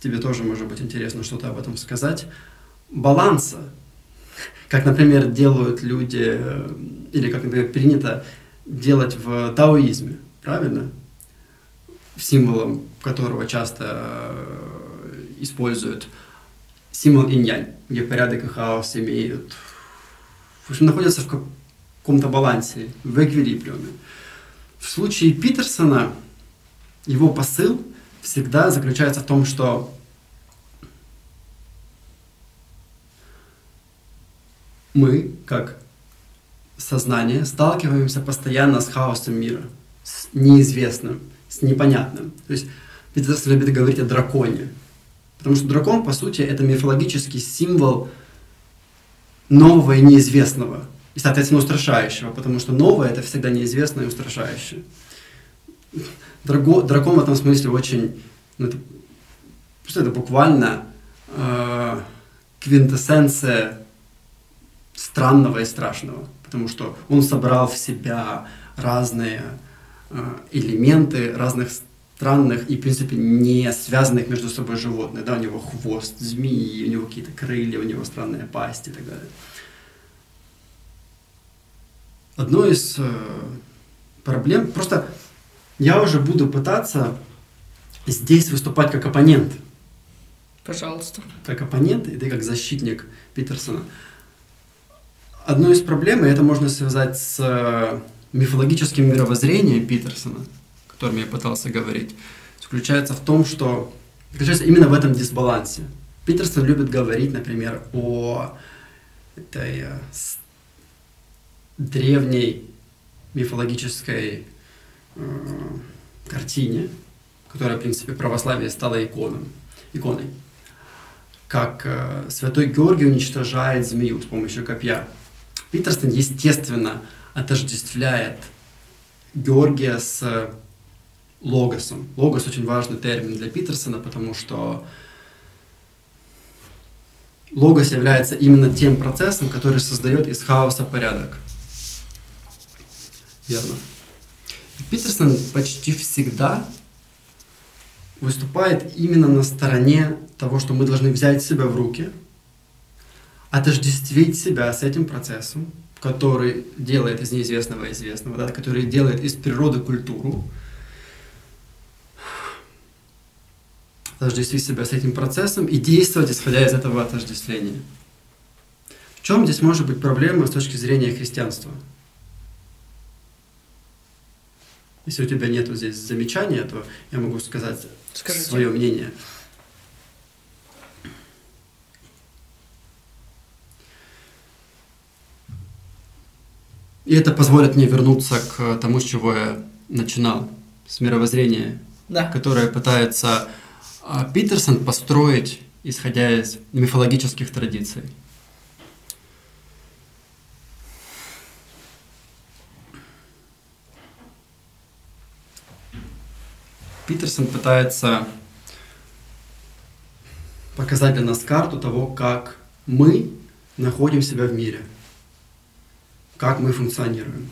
тебе тоже может быть интересно что-то об этом сказать, баланса, как, например, делают люди, э, или как, например, принято делать в таоизме, правильно? символом которого часто э, используют символ инь где порядок и хаос имеют, в общем, находятся в каком-то балансе, в эквилибриуме. В случае Питерсона его посыл всегда заключается в том, что мы, как сознание, сталкиваемся постоянно с хаосом мира, с неизвестным, с непонятным. То есть Питерсон любит говорить о драконе, потому что дракон, по сути, это мифологический символ нового и неизвестного, и, соответственно, устрашающего, потому что новое – это всегда неизвестное и устрашающее. Драго, дракон в этом смысле очень, ну, это, что это буквально э, квинтэссенция странного и страшного, потому что он собрал в себя разные э, элементы разных странных и, в принципе, не связанных между собой животных. Да, у него хвост змеи, у него какие-то крылья, у него странные пасти и так далее. Одно из э, проблем, просто я уже буду пытаться здесь выступать как оппонент. Пожалуйста. Как оппонент, и ты как защитник Питерсона. Одной из проблем, и это можно связать с э, мифологическим мировоззрением Питерсона, о котором я пытался говорить, заключается в том, что заключается именно в этом дисбалансе. Питерсон любит говорить, например, о этой э, древней мифологической картине, которая, в принципе, православие стало иконом, иконой. Как э, святой Георгий уничтожает змею с помощью копья. Питерсон, естественно, отождествляет Георгия с логосом. Логос очень важный термин для Питерсона, потому что логос является именно тем процессом, который создает из хаоса порядок. Верно. Питерсон почти всегда выступает именно на стороне того, что мы должны взять себя в руки – отождествить себя с этим процессом, который делает из неизвестного известного, да, который делает из природы культуру, отождествить себя с этим процессом и действовать, исходя из этого отождествления. В чем здесь может быть проблема с точки зрения христианства? Если у тебя нет здесь замечания, то я могу сказать Скажите. свое мнение. И это позволит мне вернуться к тому, с чего я начинал, с мировоззрения, да. которое пытается а, Питерсон построить, исходя из мифологических традиций. Питерсон пытается показать для нас карту того, как мы находим себя в мире – как мы функционируем.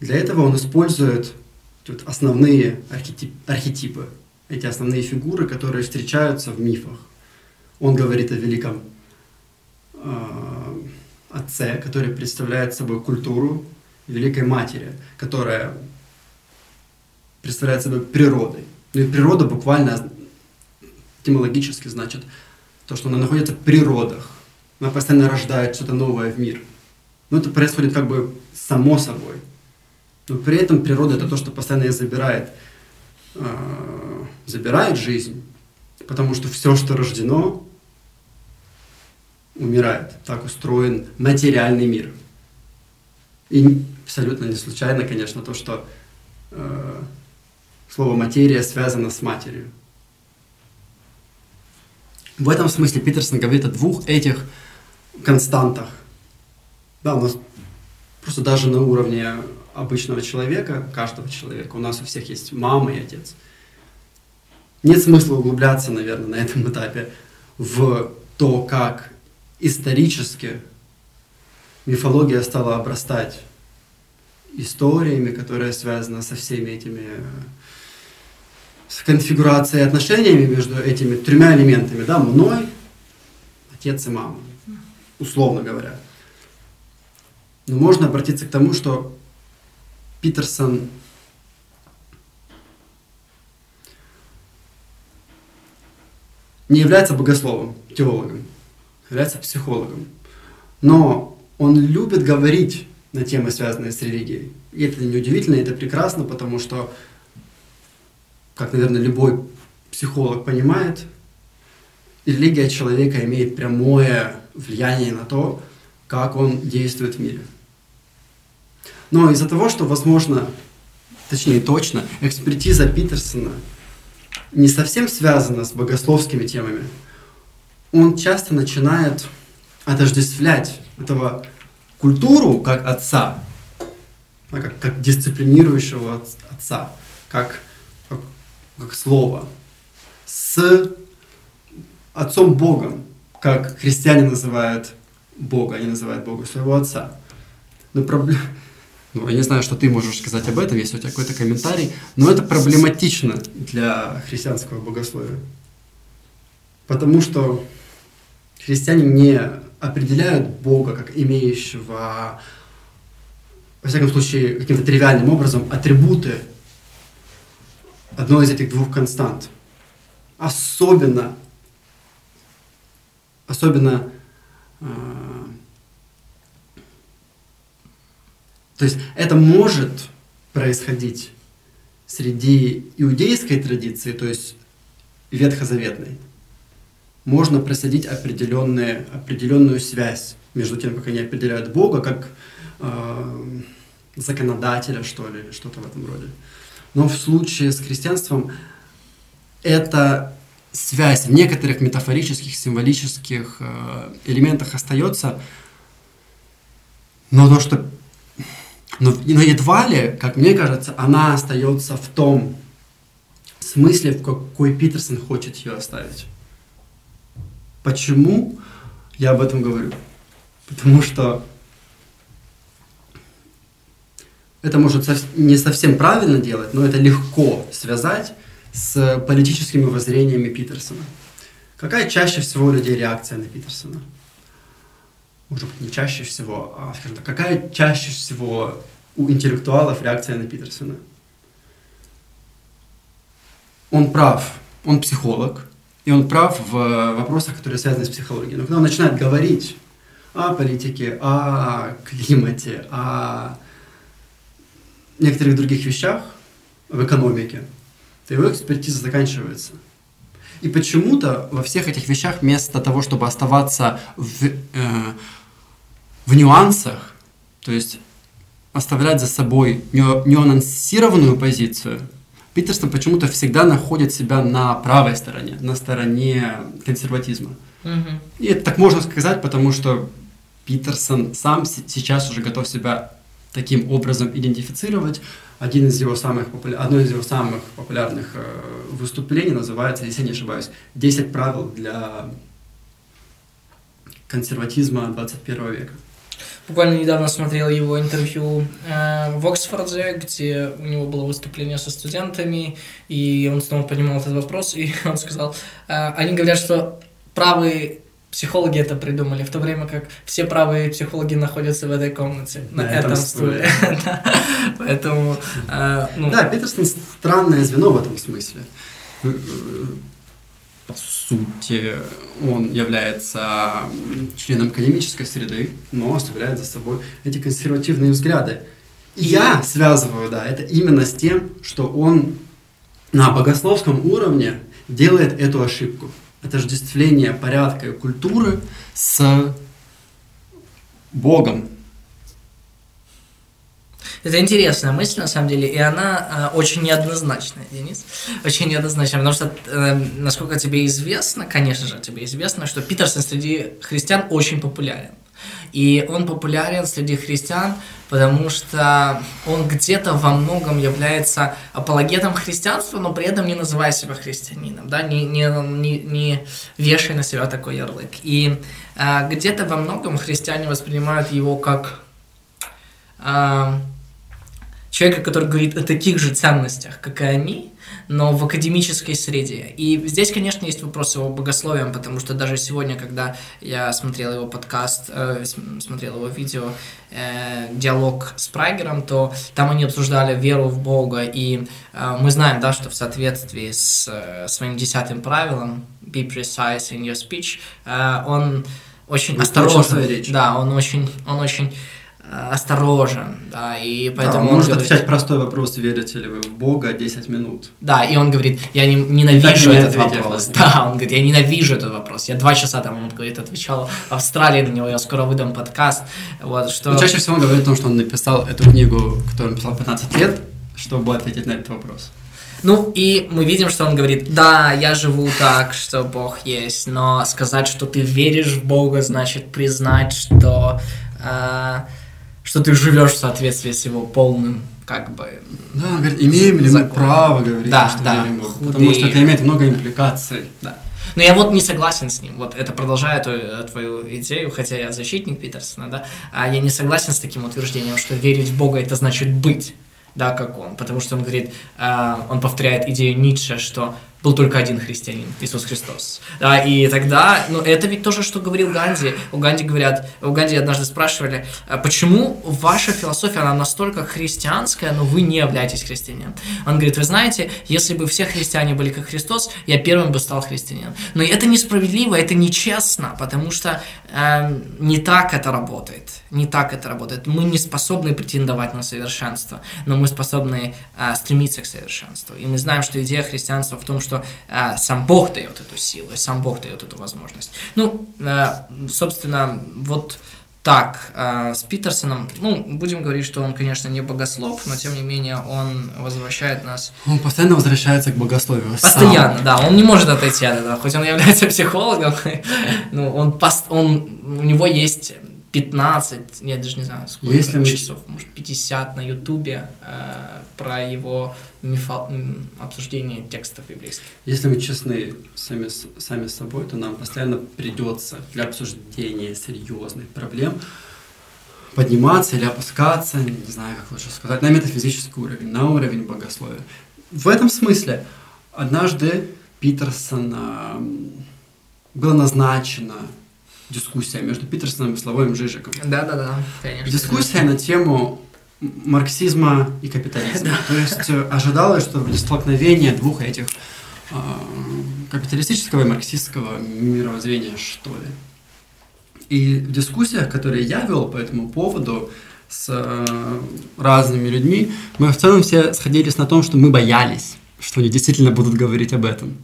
Для этого он использует вот основные архетип, архетипы, эти основные фигуры, которые встречаются в мифах. Он говорит о великом э, отце, который представляет собой культуру, великой матери, которая представляет собой природой. Ну и природа буквально этимологически значит то, что она находится в природах. Она постоянно рождает что-то новое в мир. Но это происходит как бы само собой. Но при этом природа это то, что постоянно забирает, э, забирает жизнь, потому что все, что рождено, умирает. Так устроен материальный мир. И абсолютно не случайно, конечно, то, что э, слово материя связано с матерью. В этом смысле Питерсон говорит о двух этих константах. Да, у нас просто даже на уровне обычного человека, каждого человека, у нас у всех есть мама и отец. Нет смысла углубляться, наверное, на этом этапе в то, как исторически мифология стала обрастать историями, которые связаны со всеми этими с конфигурацией отношениями между этими тремя элементами, да, мной, отец и мама, условно говоря. Но можно обратиться к тому, что Питерсон не является богословом, теологом, а является психологом. Но он любит говорить на темы, связанные с религией. И это неудивительно, это прекрасно, потому что как, наверное, любой психолог понимает, религия человека имеет прямое влияние на то, как он действует в мире. Но из-за того, что, возможно, точнее точно, экспертиза Питерсона не совсем связана с богословскими темами, он часто начинает отождествлять этого культуру как отца, как, как дисциплинирующего отца, как, как слово, с отцом Богом, как христиане называют Бога, они называют Бога своего отца. Но проблема... Ну, я не знаю, что ты можешь сказать об этом, если у тебя какой-то комментарий, но это проблематично для христианского богословия. Потому что христиане не определяют Бога как имеющего, во всяком случае, каким-то тривиальным образом атрибуты одной из этих двух констант. Особенно, особенно э, то есть это может происходить среди иудейской традиции, то есть ветхозаветной, можно просадить определенные, определенную связь между тем, как они определяют Бога, как э, законодателя, что ли, что-то в этом роде. Но в случае с христианством эта связь в некоторых метафорических, символических э, элементах остается, но то, что но, но едва ли, как мне кажется, она остается в том смысле, в какой Питерсон хочет ее оставить. Почему я об этом говорю? Потому что это может не совсем правильно делать, но это легко связать с политическими воззрениями Питерсона. Какая чаще всего у людей реакция на Питерсона? Может быть, не чаще всего, а, скажем так, какая чаще всего у интеллектуалов реакция на Питерсона? Он прав, он психолог, и он прав в вопросах, которые связаны с психологией. Но когда он начинает говорить о политике, о климате, о некоторых других вещах, в экономике, то его экспертиза заканчивается. И почему-то во всех этих вещах вместо того, чтобы оставаться в, э, в нюансах, то есть оставлять за собой нюансированную позицию, Питерсон почему-то всегда находит себя на правой стороне, на стороне консерватизма. Угу. И это так можно сказать, потому что Питерсон сам сейчас уже готов себя таким образом идентифицировать. Один из его самых популя... Одно из его самых популярных э, выступлений называется, если я не ошибаюсь, «10 правил для консерватизма 21 века». Буквально недавно смотрел его интервью э, в Оксфорде, где у него было выступление со студентами, и он снова поднимал этот вопрос, и он сказал, э, они говорят, что правые психологи это придумали, в то время как все правые психологи находятся в этой комнате, на, на этом, стуле. Поэтому... Э, ну да, Питерсон странное звено в этом смысле по сути, он является членом академической среды, но оставляет за собой эти консервативные взгляды. И я связываю, да, это именно с тем, что он на богословском уровне делает эту ошибку. Отождествление порядка и культуры с Богом, это интересная мысль, на самом деле, и она э, очень неоднозначная, Денис. Очень неоднозначная, потому что, э, насколько тебе известно, конечно же, тебе известно, что Питерсон среди христиан очень популярен. И он популярен среди христиан, потому что он где-то во многом является апологетом христианства, но при этом не называя себя христианином, да, не, не, не, не вешая на себя такой ярлык. И э, где-то во многом христиане воспринимают его как э, человека, который говорит о таких же ценностях, как и они, но в академической среде. И здесь, конечно, есть вопрос его богословием, потому что даже сегодня, когда я смотрел его подкаст, э, смотрел его видео, э, диалог с Прайгером, то там они обсуждали веру в Бога, и э, мы знаем, да, что в соответствии с э, своим десятым правилом, be precise in your speech, э, он очень точно речь. Да, он очень, он очень осторожен, да, и поэтому Да, он может говорит- отвечать простой вопрос, верите ли вы в Бога 10 минут. Да, и он говорит, я не- ненавижу этот ответил, вопрос. да. Он говорит, я ненавижу этот вопрос. Я два часа там, он говорит, отвечал в Австралии на него, я скоро выдам подкаст. Вот, что... Но чаще всего он говорит о том, что он написал эту книгу, которую он писал в 15 лет, чтобы ответить на этот вопрос. Ну, и мы видим, что он говорит, да, я живу так, что Бог есть, но сказать, что ты веришь в Бога, значит признать, что, э, что ты живешь в соответствии с его полным, как бы, Да, он говорит, имеем ли мы Закон. право говорить, Да, что да, Бога? худые. Потому что это имеет много импликаций. Да. Но я вот не согласен с ним. Вот это продолжает твою, твою идею, хотя я защитник Питерсона, да, а я не согласен с таким утверждением, что верить в Бога это значит быть, да, как он. Потому что он говорит, а, он повторяет идею Ницше, что был только один христианин, Иисус Христос. Да, и тогда, ну, это ведь то же, что говорил Ганди. У Ганди говорят, у Ганди однажды спрашивали, «А почему ваша философия, она настолько христианская, но вы не являетесь христианином? Он говорит, вы знаете, если бы все христиане были как Христос, я первым бы стал христианином. Но это несправедливо, это нечестно, потому что эм, не так это работает. Не так это работает. Мы не способны претендовать на совершенство, но мы способны э, стремиться к совершенству. И мы знаем, что идея христианства в том, что э, сам Бог дает эту силу, и сам Бог дает эту возможность. Ну, э, собственно, вот так, э, с Питерсоном, ну, будем говорить, что он, конечно, не богослов, но тем не менее он возвращает нас Он постоянно возвращается к богословию. сам. Постоянно, да, он не может отойти от этого, хоть он является психологом, ну, он, он, у него есть 15, я даже не знаю, сколько Если мы- часов, может, 50 на ютубе э, про его мифо- обсуждение текстов библейских. Если мы честны сами, сами с собой, то нам постоянно придется для обсуждения серьезных проблем подниматься или опускаться, не знаю, как лучше сказать, на метафизический уровень, на уровень богословия. В этом смысле однажды Питерсон ам, была назначена дискуссия между Питерсоном и Славоем Жижиком. Да-да-да, конечно. Дискуссия на тему марксизма и капитализма. То есть э, ожидалось, что столкновение двух этих э, капиталистического и марксистского мировоззрения, что ли. И в дискуссиях, которые я вел по этому поводу с э, разными людьми, мы в целом все сходились на том, что мы боялись, что они действительно будут говорить об этом.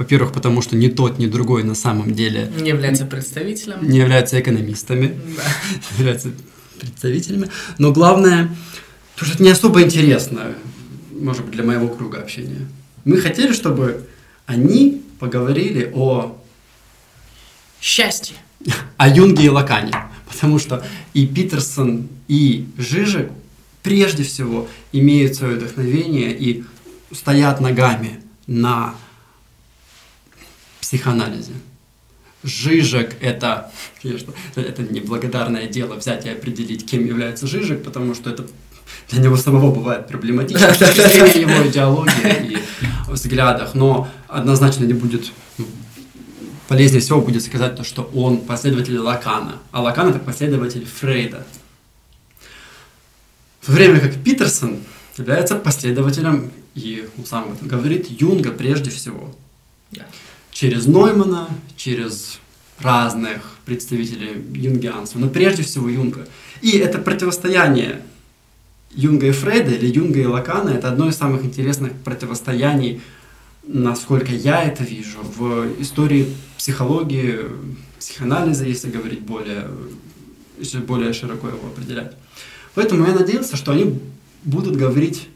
Во-первых, потому что ни тот, ни другой на самом деле Не является представителем. не являются экономистами, Да. являются представителями. Но главное, то, что это не особо интересно, может быть, для моего круга общения. Мы хотели, чтобы они поговорили о, Счастье. о Юнге и Лакане. Потому что и Питерсон, и Жижик прежде всего имеют свое вдохновение и стоят ногами на психоанализе. Жижик – это, конечно, это неблагодарное дело взять и определить, кем является Жижик, потому что это для него самого бывает проблематично с точки его идеологии и взглядах, но однозначно не будет ну, полезнее всего будет сказать то, что он последователь Лакана, а Лакан это последователь Фрейда. В то время как Питерсон является последователем, и он сам об этом говорит, Юнга прежде всего. Да. Через Ноймана, через разных представителей юнгианства, но прежде всего Юнга. И это противостояние Юнга и Фрейда или Юнга и Лакана это одно из самых интересных противостояний, насколько я это вижу, в истории психологии, психоанализа, если говорить более, если более широко его определять. Поэтому я надеялся, что они будут говорить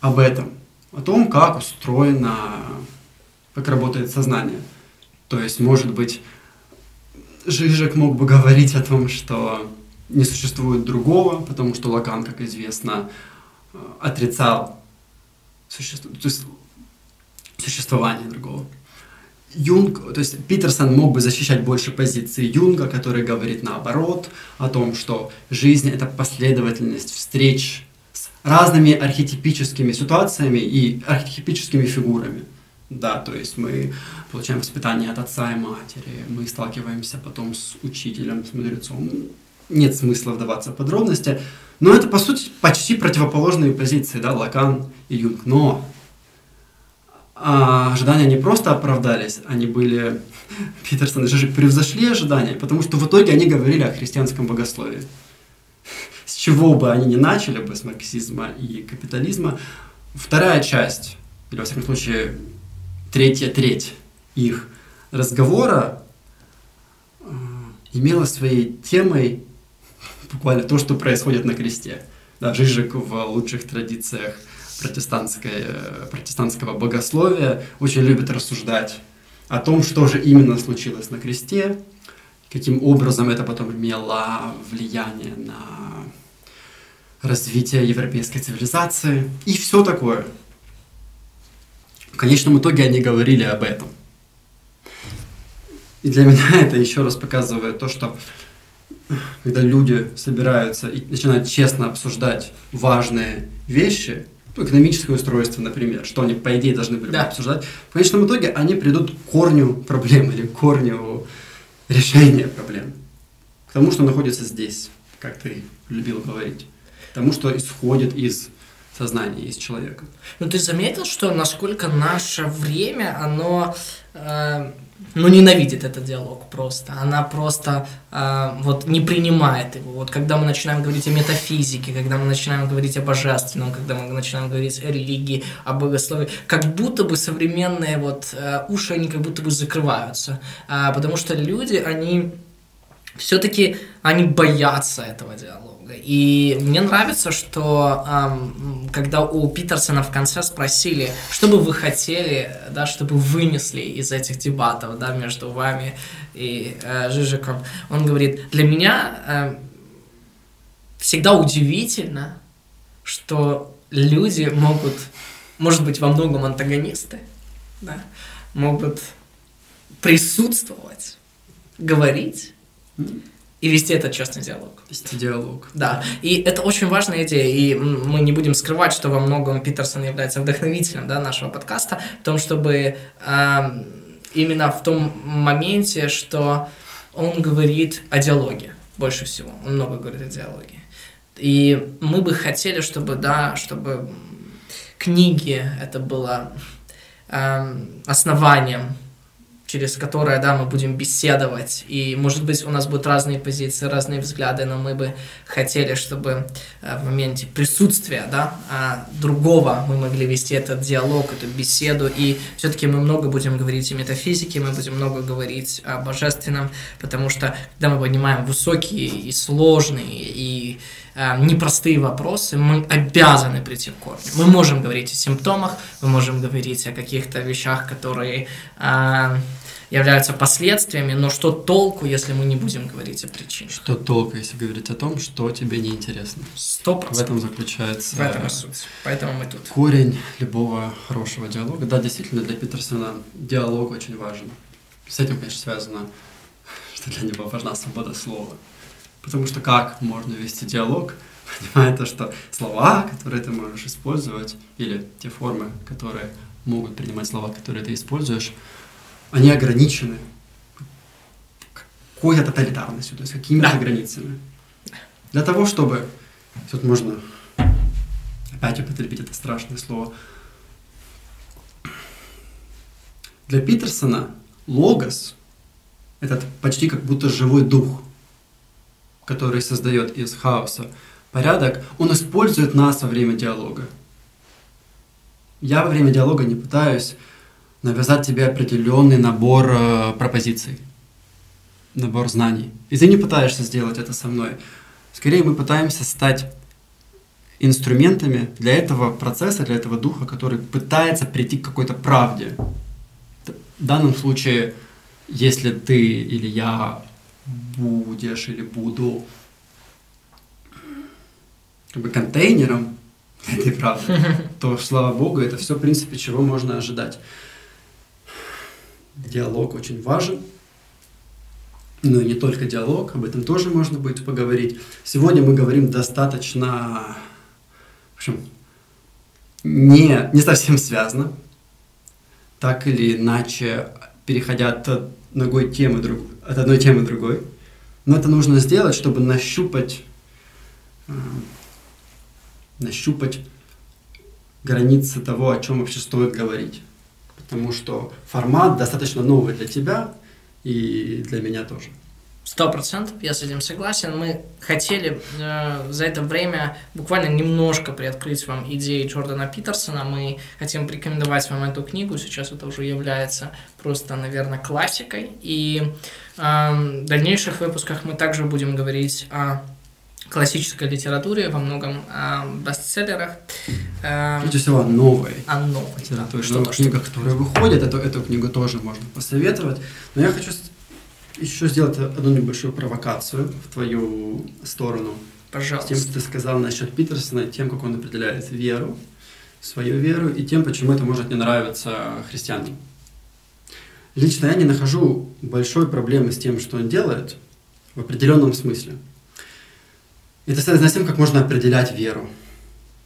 об этом, о том, как устроено, как работает сознание. То есть, может быть, Жижик мог бы говорить о том, что не существует другого, потому что Лакан, как известно, э, отрицал существо, то есть существование другого. Юнг, то есть Питерсон мог бы защищать больше позиции Юнга, который говорит наоборот, о том, что жизнь – это последовательность встреч с разными архетипическими ситуациями и архетипическими фигурами. Да, то есть мы получаем воспитание от отца и матери, мы сталкиваемся потом с учителем, с мудрецом. Нет смысла вдаваться в подробности, но это, по сути, почти противоположные позиции, да, Лакан и Юнг. Но а ожидания не просто оправдались, они были, Питерсон и Жижик превзошли ожидания, потому что в итоге они говорили о христианском богословии. С чего бы они ни начали бы, с марксизма и капитализма, вторая часть, или во всяком случае третья треть их разговора э, имела своей темой буквально то, что происходит на кресте. Да, Жижик в лучших традициях протестантской, протестантского богословия очень любит рассуждать о том, что же именно случилось на кресте, каким образом это потом имело влияние на развитие европейской цивилизации и все такое. В конечном итоге они говорили об этом. И для меня это еще раз показывает то, что когда люди собираются и начинают честно обсуждать важные вещи, ну, экономическое устройство, например, что они, по идее, должны были да. обсуждать, в конечном итоге они придут к корню проблем или к корню решения проблем. К тому, что находится здесь, как ты любил говорить. К тому, что исходит из сознания, из человека. Ну, ты заметил, что насколько наше время, оно... Э ну, ненавидит этот диалог просто. Она просто э, вот не принимает его. Вот когда мы начинаем говорить о метафизике, когда мы начинаем говорить о божественном, когда мы начинаем говорить о религии, о богословии, как будто бы современные вот э, уши, они как будто бы закрываются. Э, потому что люди, они все-таки, они боятся этого диалога. И мне нравится, что эм, когда у Питерсона в конце спросили, что бы вы хотели, да, чтобы вынесли из этих дебатов, да, между вами и э, Жижиком, он говорит, для меня э, всегда удивительно, что люди могут, может быть, во многом антагонисты, да, могут присутствовать, говорить, и вести этот честный диалог. Вести диалог. Да, и это очень важная идея, и мы не будем скрывать, что во многом Питерсон является вдохновителем да, нашего подкаста, в том, чтобы э, именно в том моменте, что он говорит о диалоге больше всего, он много говорит о диалоге. И мы бы хотели, чтобы, да, чтобы книги это было э, основанием через которое, да, мы будем беседовать, и, может быть, у нас будут разные позиции, разные взгляды, но мы бы хотели, чтобы э, в моменте присутствия, да, а, другого мы могли вести этот диалог, эту беседу, и все-таки мы много будем говорить о метафизике, мы будем много говорить о божественном, потому что, когда мы поднимаем высокие и сложные, и э, непростые вопросы, мы обязаны прийти к корню. Мы можем говорить о симптомах, мы можем говорить о каких-то вещах, которые э, являются последствиями, но что толку, если мы не будем говорить о причинах? Что толку, если говорить о том, что тебе неинтересно? Сто процентов. В этом заключается... В этом и суть. Поэтому мы тут. Корень любого хорошего диалога. Да, действительно, для Питерсона диалог очень важен. С этим, конечно, связано, что для него важна свобода слова. Потому что как можно вести диалог, понимая то, что слова, которые ты можешь использовать, или те формы, которые могут принимать слова, которые ты используешь, они ограничены какой-то тоталитарностью, то есть какими-то да. границами. Для того, чтобы... Тут можно опять употребить это страшное слово. Для Питерсона логос – это почти как будто живой дух, который создает из хаоса порядок. Он использует нас во время диалога. Я во время диалога не пытаюсь навязать тебе определенный набор э, пропозиций, набор знаний. И ты не пытаешься сделать это со мной. Скорее мы пытаемся стать инструментами для этого процесса, для этого духа, который пытается прийти к какой-то правде. В данном случае, если ты или я будешь или буду как бы контейнером этой правды, то, слава богу, это все, в принципе, чего можно ожидать диалог очень важен. Ну и не только диалог, об этом тоже можно будет поговорить. Сегодня мы говорим достаточно, в общем, не, не совсем связано, так или иначе, переходя от, другой темы, друг, от одной темы другой. Но это нужно сделать, чтобы нащупать, э, нащупать границы того, о чем вообще стоит говорить потому что формат достаточно новый для тебя и для меня тоже. Сто процентов, я с этим согласен. Мы хотели э, за это время буквально немножко приоткрыть вам идеи Джордана Питерсона. Мы хотим порекомендовать вам эту книгу. Сейчас это уже является просто, наверное, классикой. И э, в дальнейших выпусках мы также будем говорить о классической литературе, во многом о бестселлерах. Э, Прежде всего, о новой. О новой. Литературе, да, новых книгах, которые выходят. Эту, эту книгу тоже можно посоветовать. Но я хочу еще сделать одну небольшую провокацию в твою сторону. Пожалуйста. Тем, что ты сказал насчет Питерсона, тем, как он определяет веру, свою веру, и тем, почему это может не нравиться христианам. Лично я не нахожу большой проблемы с тем, что он делает, в определенном смысле. Это связано с тем, как можно определять веру.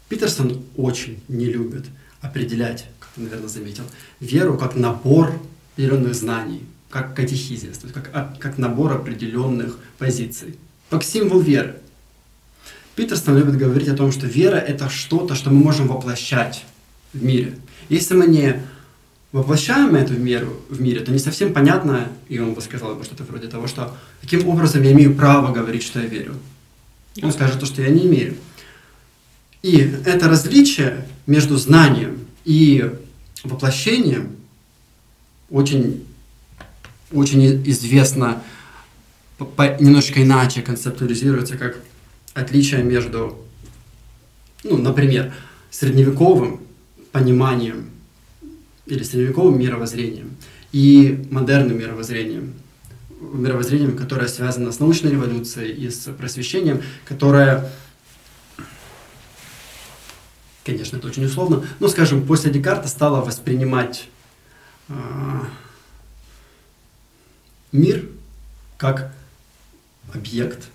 Питерсон очень не любит определять, как ты, наверное, заметил, веру как набор определенных знаний, как катехизис, то есть как, а, как набор определенных позиций, как символ веры. Питерсон любит говорить о том, что вера – это что-то, что мы можем воплощать в мире. Если мы не воплощаем эту меру в мире, то не совсем понятно, и он бы сказал бы что-то вроде того, что каким образом я имею право говорить, что я верю. Он скажет то, что я не имею. И это различие между знанием и воплощением очень очень известно, по, немножечко иначе концептуализируется как отличие между, ну, например, средневековым пониманием или средневековым мировоззрением и модерным мировоззрением, мировоззрением, которое связано с научной революцией и с просвещением, которое, конечно, это очень условно, но, скажем, после Декарта стало воспринимать а, мир как объект,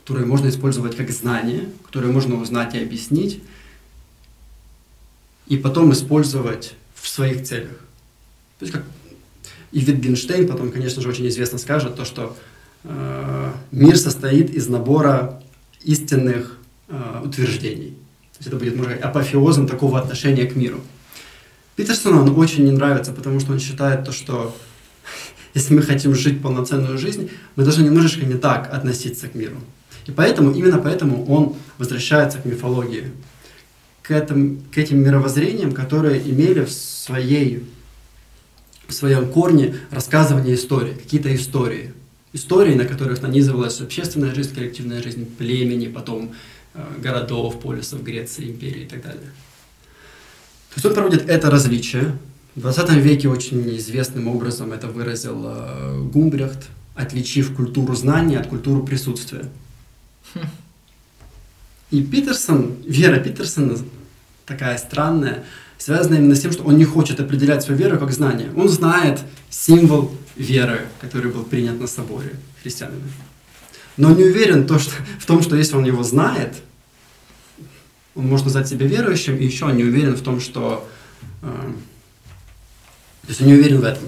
который можно использовать как знание, которое можно узнать и объяснить, и потом использовать в своих целях. То есть как и Витгенштейн потом, конечно же, очень известно скажет то, что э, мир состоит из набора истинных э, утверждений. То есть это будет, можно сказать, апофеозом такого отношения к миру. Питерсону он очень не нравится, потому что он считает то, что если мы хотим жить полноценную жизнь, мы должны немножечко не так относиться к миру. И поэтому, именно поэтому он возвращается к мифологии, к, этим, к этим мировоззрениям, которые имели в, своей, в своем корне рассказывание истории, какие-то истории. Истории, на которых нанизывалась общественная жизнь, коллективная жизнь племени, потом э, городов, полисов, Греции, империи и так далее. То есть он проводит это различие, в 20 веке очень известным образом это выразил э, Гумбрехт, отличив культуру знания от культуры присутствия. И Питерсон, вера Питерсона такая странная, связана именно с тем, что он не хочет определять свою веру как знание. Он знает символ веры, который был принят на соборе христианами. Но не уверен то, что, в том, что если он его знает, он может назвать себя верующим, и еще не уверен в том, что э, то есть он не уверен в этом.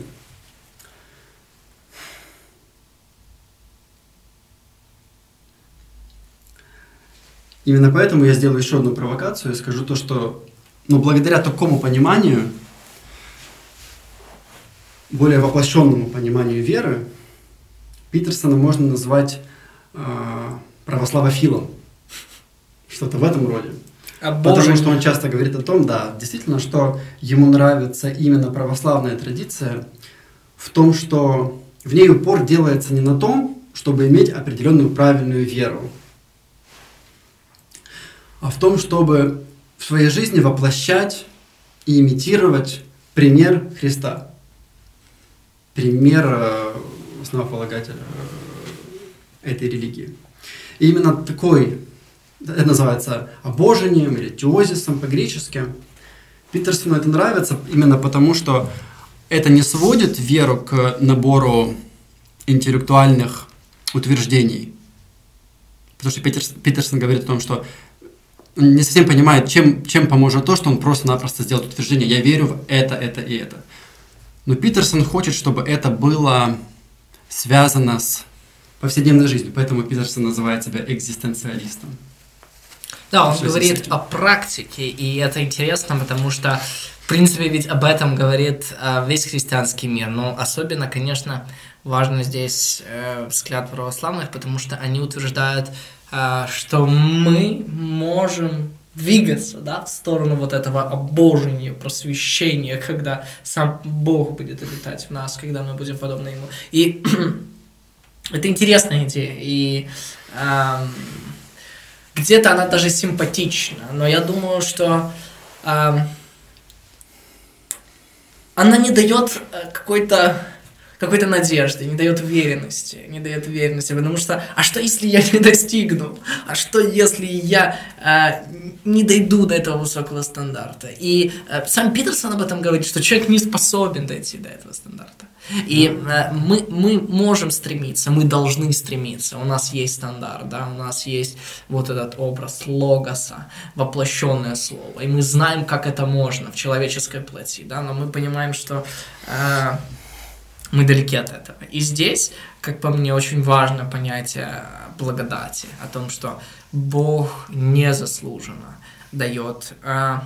Именно поэтому я сделаю еще одну провокацию и скажу то, что ну, благодаря такому пониманию, более воплощенному пониманию веры, Питерсона можно назвать э, православофилом. Что-то в этом роде. Потому что он часто говорит о том, да, действительно, что ему нравится именно православная традиция в том, что в ней упор делается не на том, чтобы иметь определенную правильную веру, а в том, чтобы в своей жизни воплощать и имитировать пример Христа, пример э, основополагателя э, этой религии. И именно такой это называется обожением или теозисом по-гречески. Питерсону это нравится именно потому, что это не сводит веру к набору интеллектуальных утверждений. Потому что Питерсон, Питерсон говорит о том, что не совсем понимает, чем, чем поможет то, что он просто-напросто сделает утверждение «я верю в это, это и это». Но Питерсон хочет, чтобы это было связано с повседневной жизнью, поэтому Питерсон называет себя экзистенциалистом. Да, он говорит о практике, и это интересно, потому что В принципе, ведь об этом говорит а, весь христианский мир. Но особенно, конечно, важно здесь э, взгляд православных, потому что они утверждают, э, что мы можем двигаться да, в сторону вот этого обожения, просвещения, когда сам Бог будет обитать в нас, когда мы будем подобны Ему. И это интересная идея, и э, где-то она даже симпатична, но я думаю, что э, она не дает э, какой-то какой-то надежды, не дает уверенности, не дает уверенности, потому что, а что если я не достигну? А что если я э, не дойду до этого высокого стандарта? И э, сам Питерсон об этом говорит, что человек не способен дойти до этого стандарта. И э, мы, мы можем стремиться, мы должны стремиться. У нас есть стандарт, да, у нас есть вот этот образ логоса, воплощенное слово. И мы знаем, как это можно в человеческой плоти, да, но мы понимаем, что э, мы далеки от этого. И здесь, как по мне, очень важно понятие благодати, о том, что Бог незаслуженно дает э,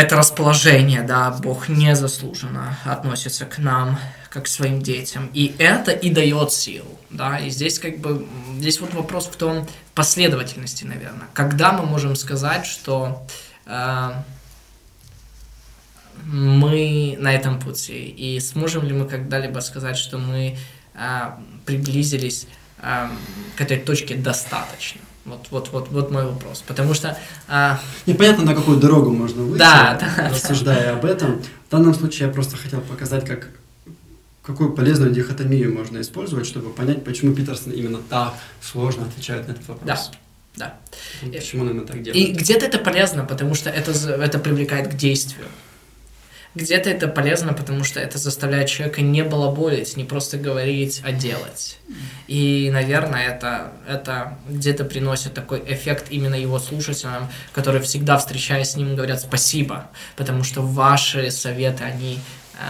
это расположение, да, Бог незаслуженно относится к нам, как к своим детям. И это и дает силу, да, и здесь как бы, здесь вот вопрос в том, последовательности, наверное. Когда мы можем сказать, что э, мы на этом пути, и сможем ли мы когда-либо сказать, что мы э, приблизились э, к этой точке достаточно? Вот, вот, вот, вот мой вопрос. Потому что... А... Непонятно, на какую дорогу можно выйти, да, да, рассуждая да. об этом. В данном случае я просто хотел показать, как какую полезную дихотомию можно использовать, чтобы понять, почему Питерсон именно так сложно отвечает на этот вопрос. Да, да. Почему именно так делает. И где-то это полезно, потому что это, это привлекает к действию. Где-то это полезно, потому что это заставляет человека не балаболить, не просто говорить, а делать. И, наверное, это, это где-то приносит такой эффект именно его слушателям, которые всегда, встречаясь с ним, говорят спасибо, потому что ваши советы, они э,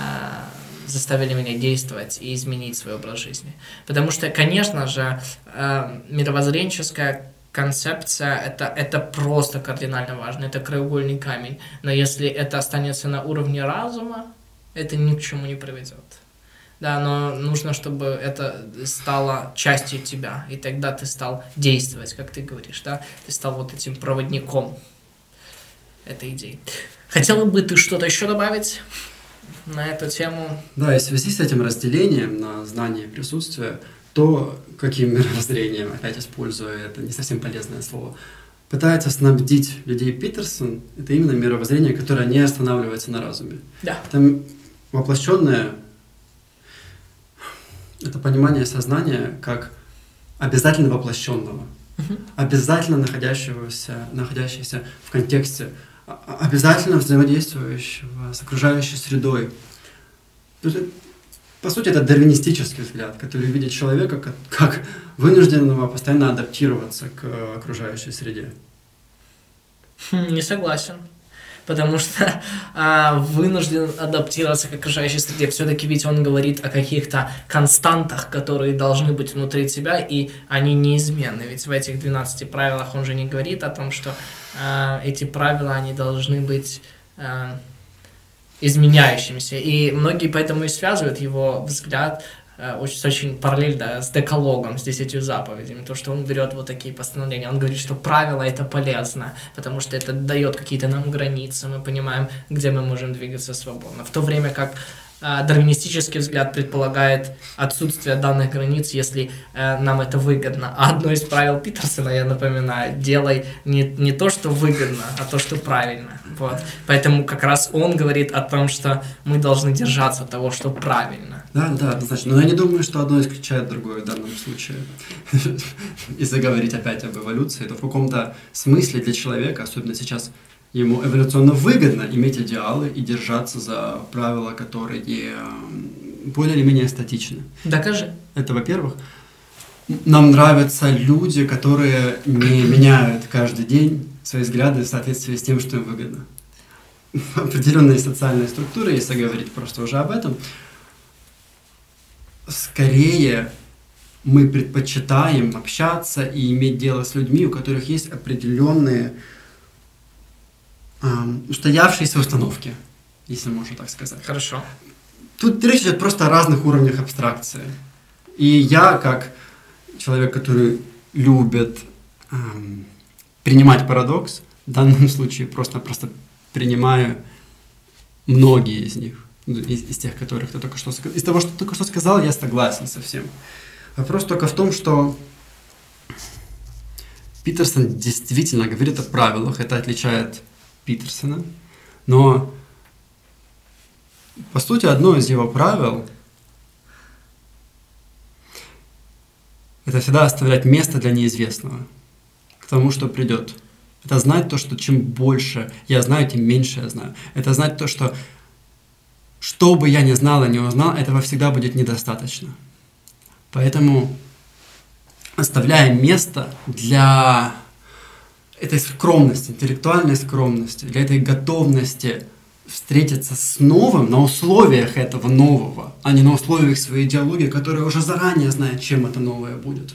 заставили меня действовать и изменить свой образ жизни. Потому что, конечно же, э, мировоззренческая концепция это, это просто кардинально важно, это краеугольный камень. Но если это останется на уровне разума, это ни к чему не приведет. Да, но нужно, чтобы это стало частью тебя, и тогда ты стал действовать, как ты говоришь, да, ты стал вот этим проводником этой идеи. Хотела бы ты что-то еще добавить на эту тему? Да, и в связи с этим разделением на знание и присутствие, то, каким мировоззрением, опять используя это не совсем полезное слово, пытается снабдить людей Питерсон, это именно мировоззрение, которое не останавливается на разуме. Да. Это воплощенное, это понимание сознания как обязательно воплощенного, угу. обязательно находящегося, находящегося в контексте, обязательно взаимодействующего с окружающей средой. По сути, это дарвинистический взгляд, который видит человека как, вынужденного постоянно адаптироваться к окружающей среде. Хм, не согласен. Потому что а, вынужден адаптироваться к окружающей среде. Все-таки ведь он говорит о каких-то константах, которые должны быть внутри тебя, и они неизменны. Ведь в этих 12 правилах он же не говорит о том, что а, эти правила, они должны быть а, изменяющимся. И многие поэтому и связывают его взгляд э, очень, очень параллельно с декалогом, с десятью заповедями, то, что он берет вот такие постановления. Он говорит, что правило это полезно, потому что это дает какие-то нам границы, мы понимаем, где мы можем двигаться свободно. В то время как дарвинистический взгляд предполагает отсутствие данных границ, если э, нам это выгодно. А одно из правил Питерсона, я напоминаю, делай не, не то, что выгодно, а то, что правильно. Вот. Поэтому как раз он говорит о том, что мы должны держаться того, что правильно. Да, да, однозначно. Но я не думаю, что одно исключает другое в данном случае. Если говорить опять об эволюции, то в каком-то смысле для человека, особенно сейчас, ему эволюционно выгодно иметь идеалы и держаться за правила, которые более или менее статичны. Докажи. Это, во-первых. Нам нравятся люди, которые не меняют каждый день свои взгляды в соответствии с тем, что им выгодно. Определенные социальные структуры, если говорить просто уже об этом, скорее мы предпочитаем общаться и иметь дело с людьми, у которых есть определенные эм, устоявшиеся установки, если можно так сказать. Хорошо. Тут речь идет просто о разных уровнях абстракции. И я, как человек, который любит эм, принимать парадокс, в данном случае просто-просто принимаю многие из них, ну, из, из тех, которых ты только что сказал. Из того, что ты только что сказал, я согласен со всем. Вопрос только в том, что Питерсон действительно говорит о правилах, это отличает Питерсона, но по сути одно из его правил это всегда оставлять место для неизвестного, к тому, что придет. Это знать то, что чем больше я знаю, тем меньше я знаю. Это знать то, что что бы я ни и не узнал, этого всегда будет недостаточно. Поэтому оставляя место для этой скромности, интеллектуальной скромности, для этой готовности встретиться с новым на условиях этого нового, а не на условиях своей идеологии, которая уже заранее знает, чем это новое будет.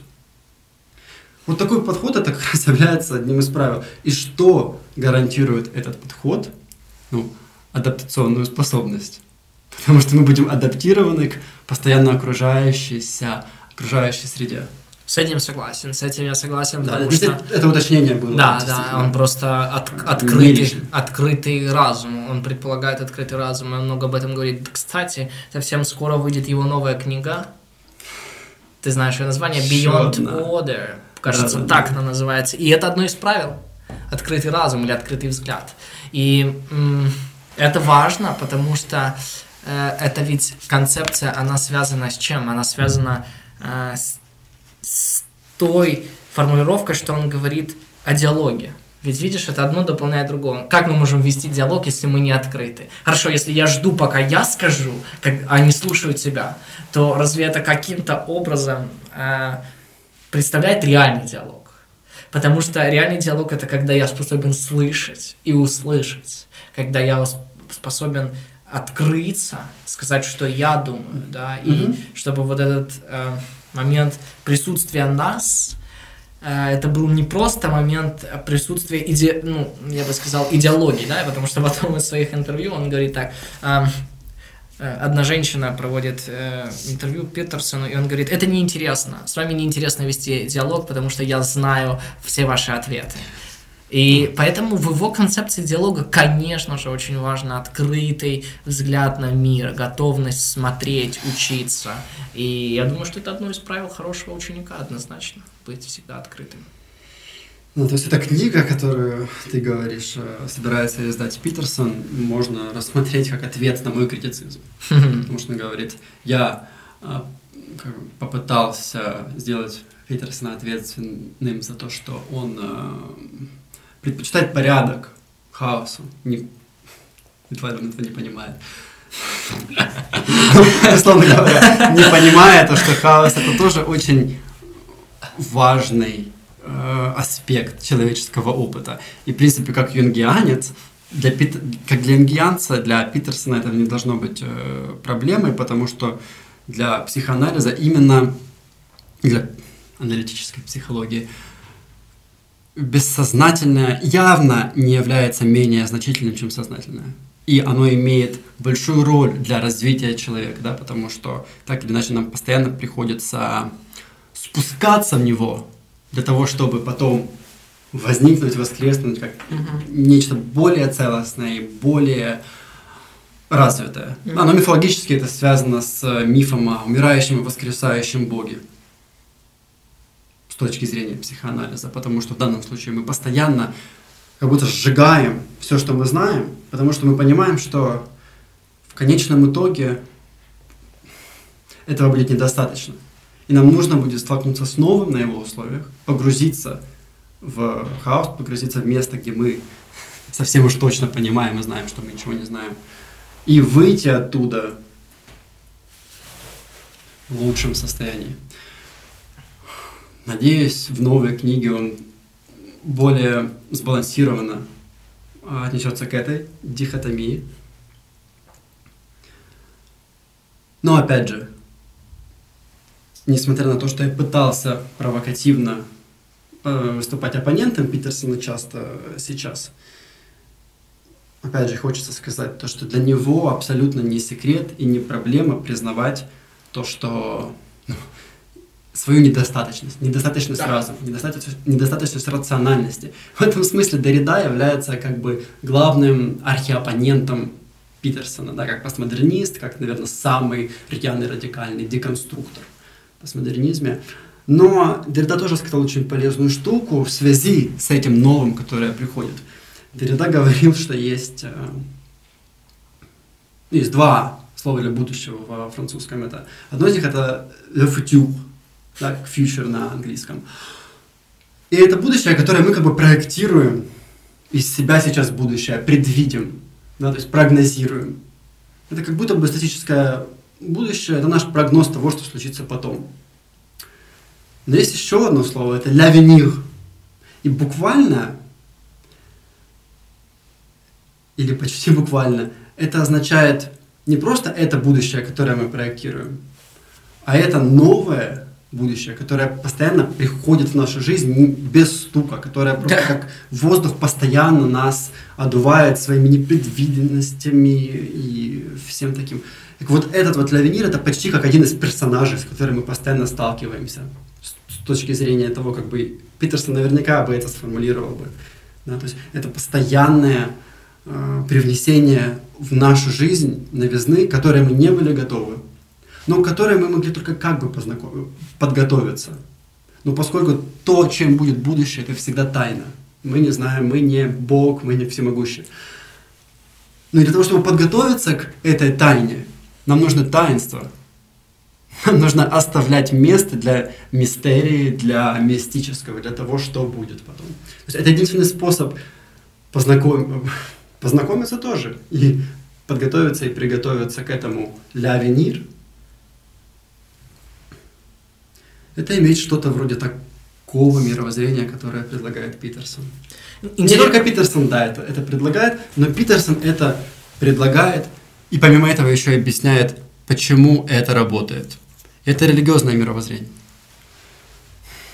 Вот такой подход это как раз является одним из правил. И что гарантирует этот подход? Ну, адаптационную способность. Потому что мы будем адаптированы к постоянно окружающейся, окружающей среде. С этим согласен, с этим я согласен, да, потому это, что... Это уточнение было. Да, да, он просто от, открытый, открытый разум, он предполагает открытый разум, он много об этом говорит. Кстати, совсем скоро выйдет его новая книга, ты знаешь ее название, Beyond Order, кажется, да, да, так да. она называется, и это одно из правил, открытый разум или открытый взгляд. И м- это важно, потому что э, это ведь концепция, она связана с чем? Она связана э, с с той формулировкой, что он говорит о диалоге. Ведь видишь, это одно дополняет другое. Как мы можем вести диалог, если мы не открыты? Хорошо, если я жду, пока я скажу, как они слушают тебя, то разве это каким-то образом э, представляет реальный диалог? Потому что реальный диалог это когда я способен слышать и услышать, когда я способен открыться, сказать, что я думаю, да, и mm-hmm. чтобы вот этот э, момент присутствия нас, э, это был не просто момент присутствия, иде, ну, я бы сказал, идеологии, да, потому что потом из своих интервью он говорит так, э, одна женщина проводит э, интервью Питерсону, и он говорит, это неинтересно, с вами неинтересно вести диалог, потому что я знаю все ваши ответы. И поэтому в его концепции диалога, конечно же, очень важно открытый взгляд на мир, готовность смотреть, учиться. И я думаю, что это одно из правил хорошего ученика однозначно, быть всегда открытым. Ну, то есть эта книга, которую ты говоришь, э, собирается издать Питерсон, можно рассмотреть как ответ на мой критицизм. Потому что он говорит, я э, попытался сделать Питерсона ответственным за то, что он предпочитает порядок хаосу. Не... Витвайден этого не понимает. Условно говоря, не понимая то, что хаос это тоже очень важный э, аспект человеческого опыта. И, в принципе, как юнгианец, для Пит... как для юнгианца, для Питерсона это не должно быть э, проблемой, потому что для психоанализа именно для аналитической психологии бессознательное явно не является менее значительным, чем сознательное. И оно имеет большую роль для развития человека, да, потому что так или иначе нам постоянно приходится спускаться в него для того, чтобы потом возникнуть, воскреснуть как mm-hmm. нечто более целостное и более развитое. Mm-hmm. Оно мифологически это связано с мифом о умирающем и воскресающем Боге с точки зрения психоанализа, потому что в данном случае мы постоянно как будто сжигаем все, что мы знаем, потому что мы понимаем, что в конечном итоге этого будет недостаточно. И нам нужно будет столкнуться с новым на его условиях, погрузиться в хаос, погрузиться в место, где мы совсем уж точно понимаем и знаем, что мы ничего не знаем, и выйти оттуда в лучшем состоянии. Надеюсь, в новой книге он более сбалансированно а, отнесется к этой дихотомии. Но опять же, несмотря на то, что я пытался провокативно э, выступать оппонентом Питерсона часто сейчас, опять же, хочется сказать то, что для него абсолютно не секрет и не проблема признавать то, что свою недостаточность, недостаточность да. разума, недостаточность, недостаточность рациональности. В этом смысле Дорида является как бы главным архиопонентом Питерсона, да, как постмодернист, как, наверное, самый рьяный радикальный деконструктор в постмодернизме. Но Деррида тоже сказал очень полезную штуку в связи с этим новым, которое приходит. Деррида говорил, что есть, э, есть два слова для будущего во французском. Это, одно из них это le futur, да, future на английском. И это будущее, которое мы как бы проектируем из себя сейчас будущее, предвидим, да, то есть прогнозируем. Это как будто бы статическое будущее, это наш прогноз того, что случится потом. Но есть еще одно слово, это l'avenir. И буквально, или почти буквально, это означает не просто это будущее, которое мы проектируем, а это новое будущее, которое постоянно приходит в нашу жизнь без стука, которое просто да. как воздух постоянно нас одувает своими непредвиденностями и всем таким. Так вот этот вот Лавенир это почти как один из персонажей, с которыми мы постоянно сталкиваемся с точки зрения того, как бы Питерсон наверняка бы это сформулировал бы. Да, то есть это постоянное э, привнесение в нашу жизнь новизны, к которой мы не были готовы, но к которой мы могли только как бы познаком... подготовиться. Но поскольку то, чем будет будущее, это всегда тайна. Мы не знаем, мы не Бог, мы не всемогущий. Но для того, чтобы подготовиться к этой тайне, нам нужно таинство, нам нужно оставлять место для мистерии, для мистического, для того, что будет потом. То есть это единственный способ познаком... познакомиться тоже и подготовиться и приготовиться к этому ля венир. Это иметь что-то вроде такого мировоззрения, которое предлагает Питерсон. Интересно. Не только Питерсон, да, это, это предлагает, но Питерсон это предлагает и помимо этого еще объясняет, почему это работает. Это религиозное мировоззрение.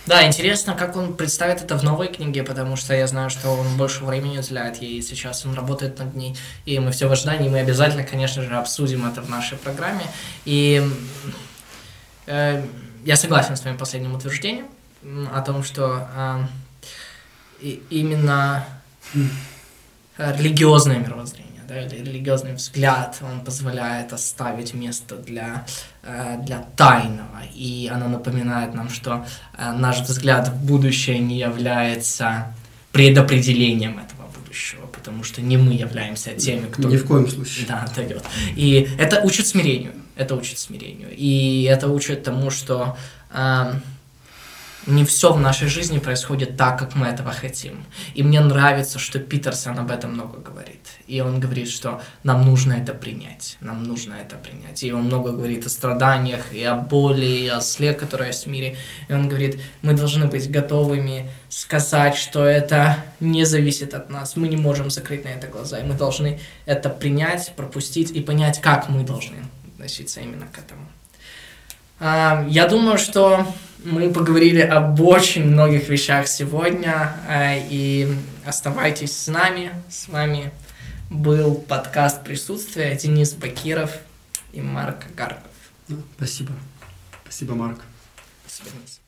Да, интересно, как он представит это в новой книге, потому что я знаю, что он больше времени уделяет ей, и сейчас он работает над ней, и мы все в ожидании, мы обязательно, конечно же, обсудим это в нашей программе. И э, я согласен с твоим последним утверждением о том, что э, именно религиозное мировоззрение да, или религиозный взгляд, он позволяет оставить место для, э, для тайного. И оно напоминает нам, что э, наш взгляд в будущее не является предопределением этого будущего, потому что не мы являемся теми, кто... Ни в коем случае. Да, дает. И это учит смирению. Это учит смирению. И это учит тому, что э, не все в нашей жизни происходит так, как мы этого хотим. И мне нравится, что Питерсон об этом много говорит. И он говорит, что нам нужно это принять. Нам нужно это принять. И он много говорит о страданиях, и о боли, и о зле, которое есть в мире. И он говорит, мы должны быть готовыми сказать, что это не зависит от нас. Мы не можем закрыть на это глаза. И мы должны это принять, пропустить и понять, как мы должны относиться именно к этому. А, я думаю, что мы поговорили об очень многих вещах сегодня, а, и оставайтесь с нами. С вами был подкаст «Присутствие» Денис Бакиров и Марк Гарков. Спасибо. Спасибо, Марк. Спасибо, Денис.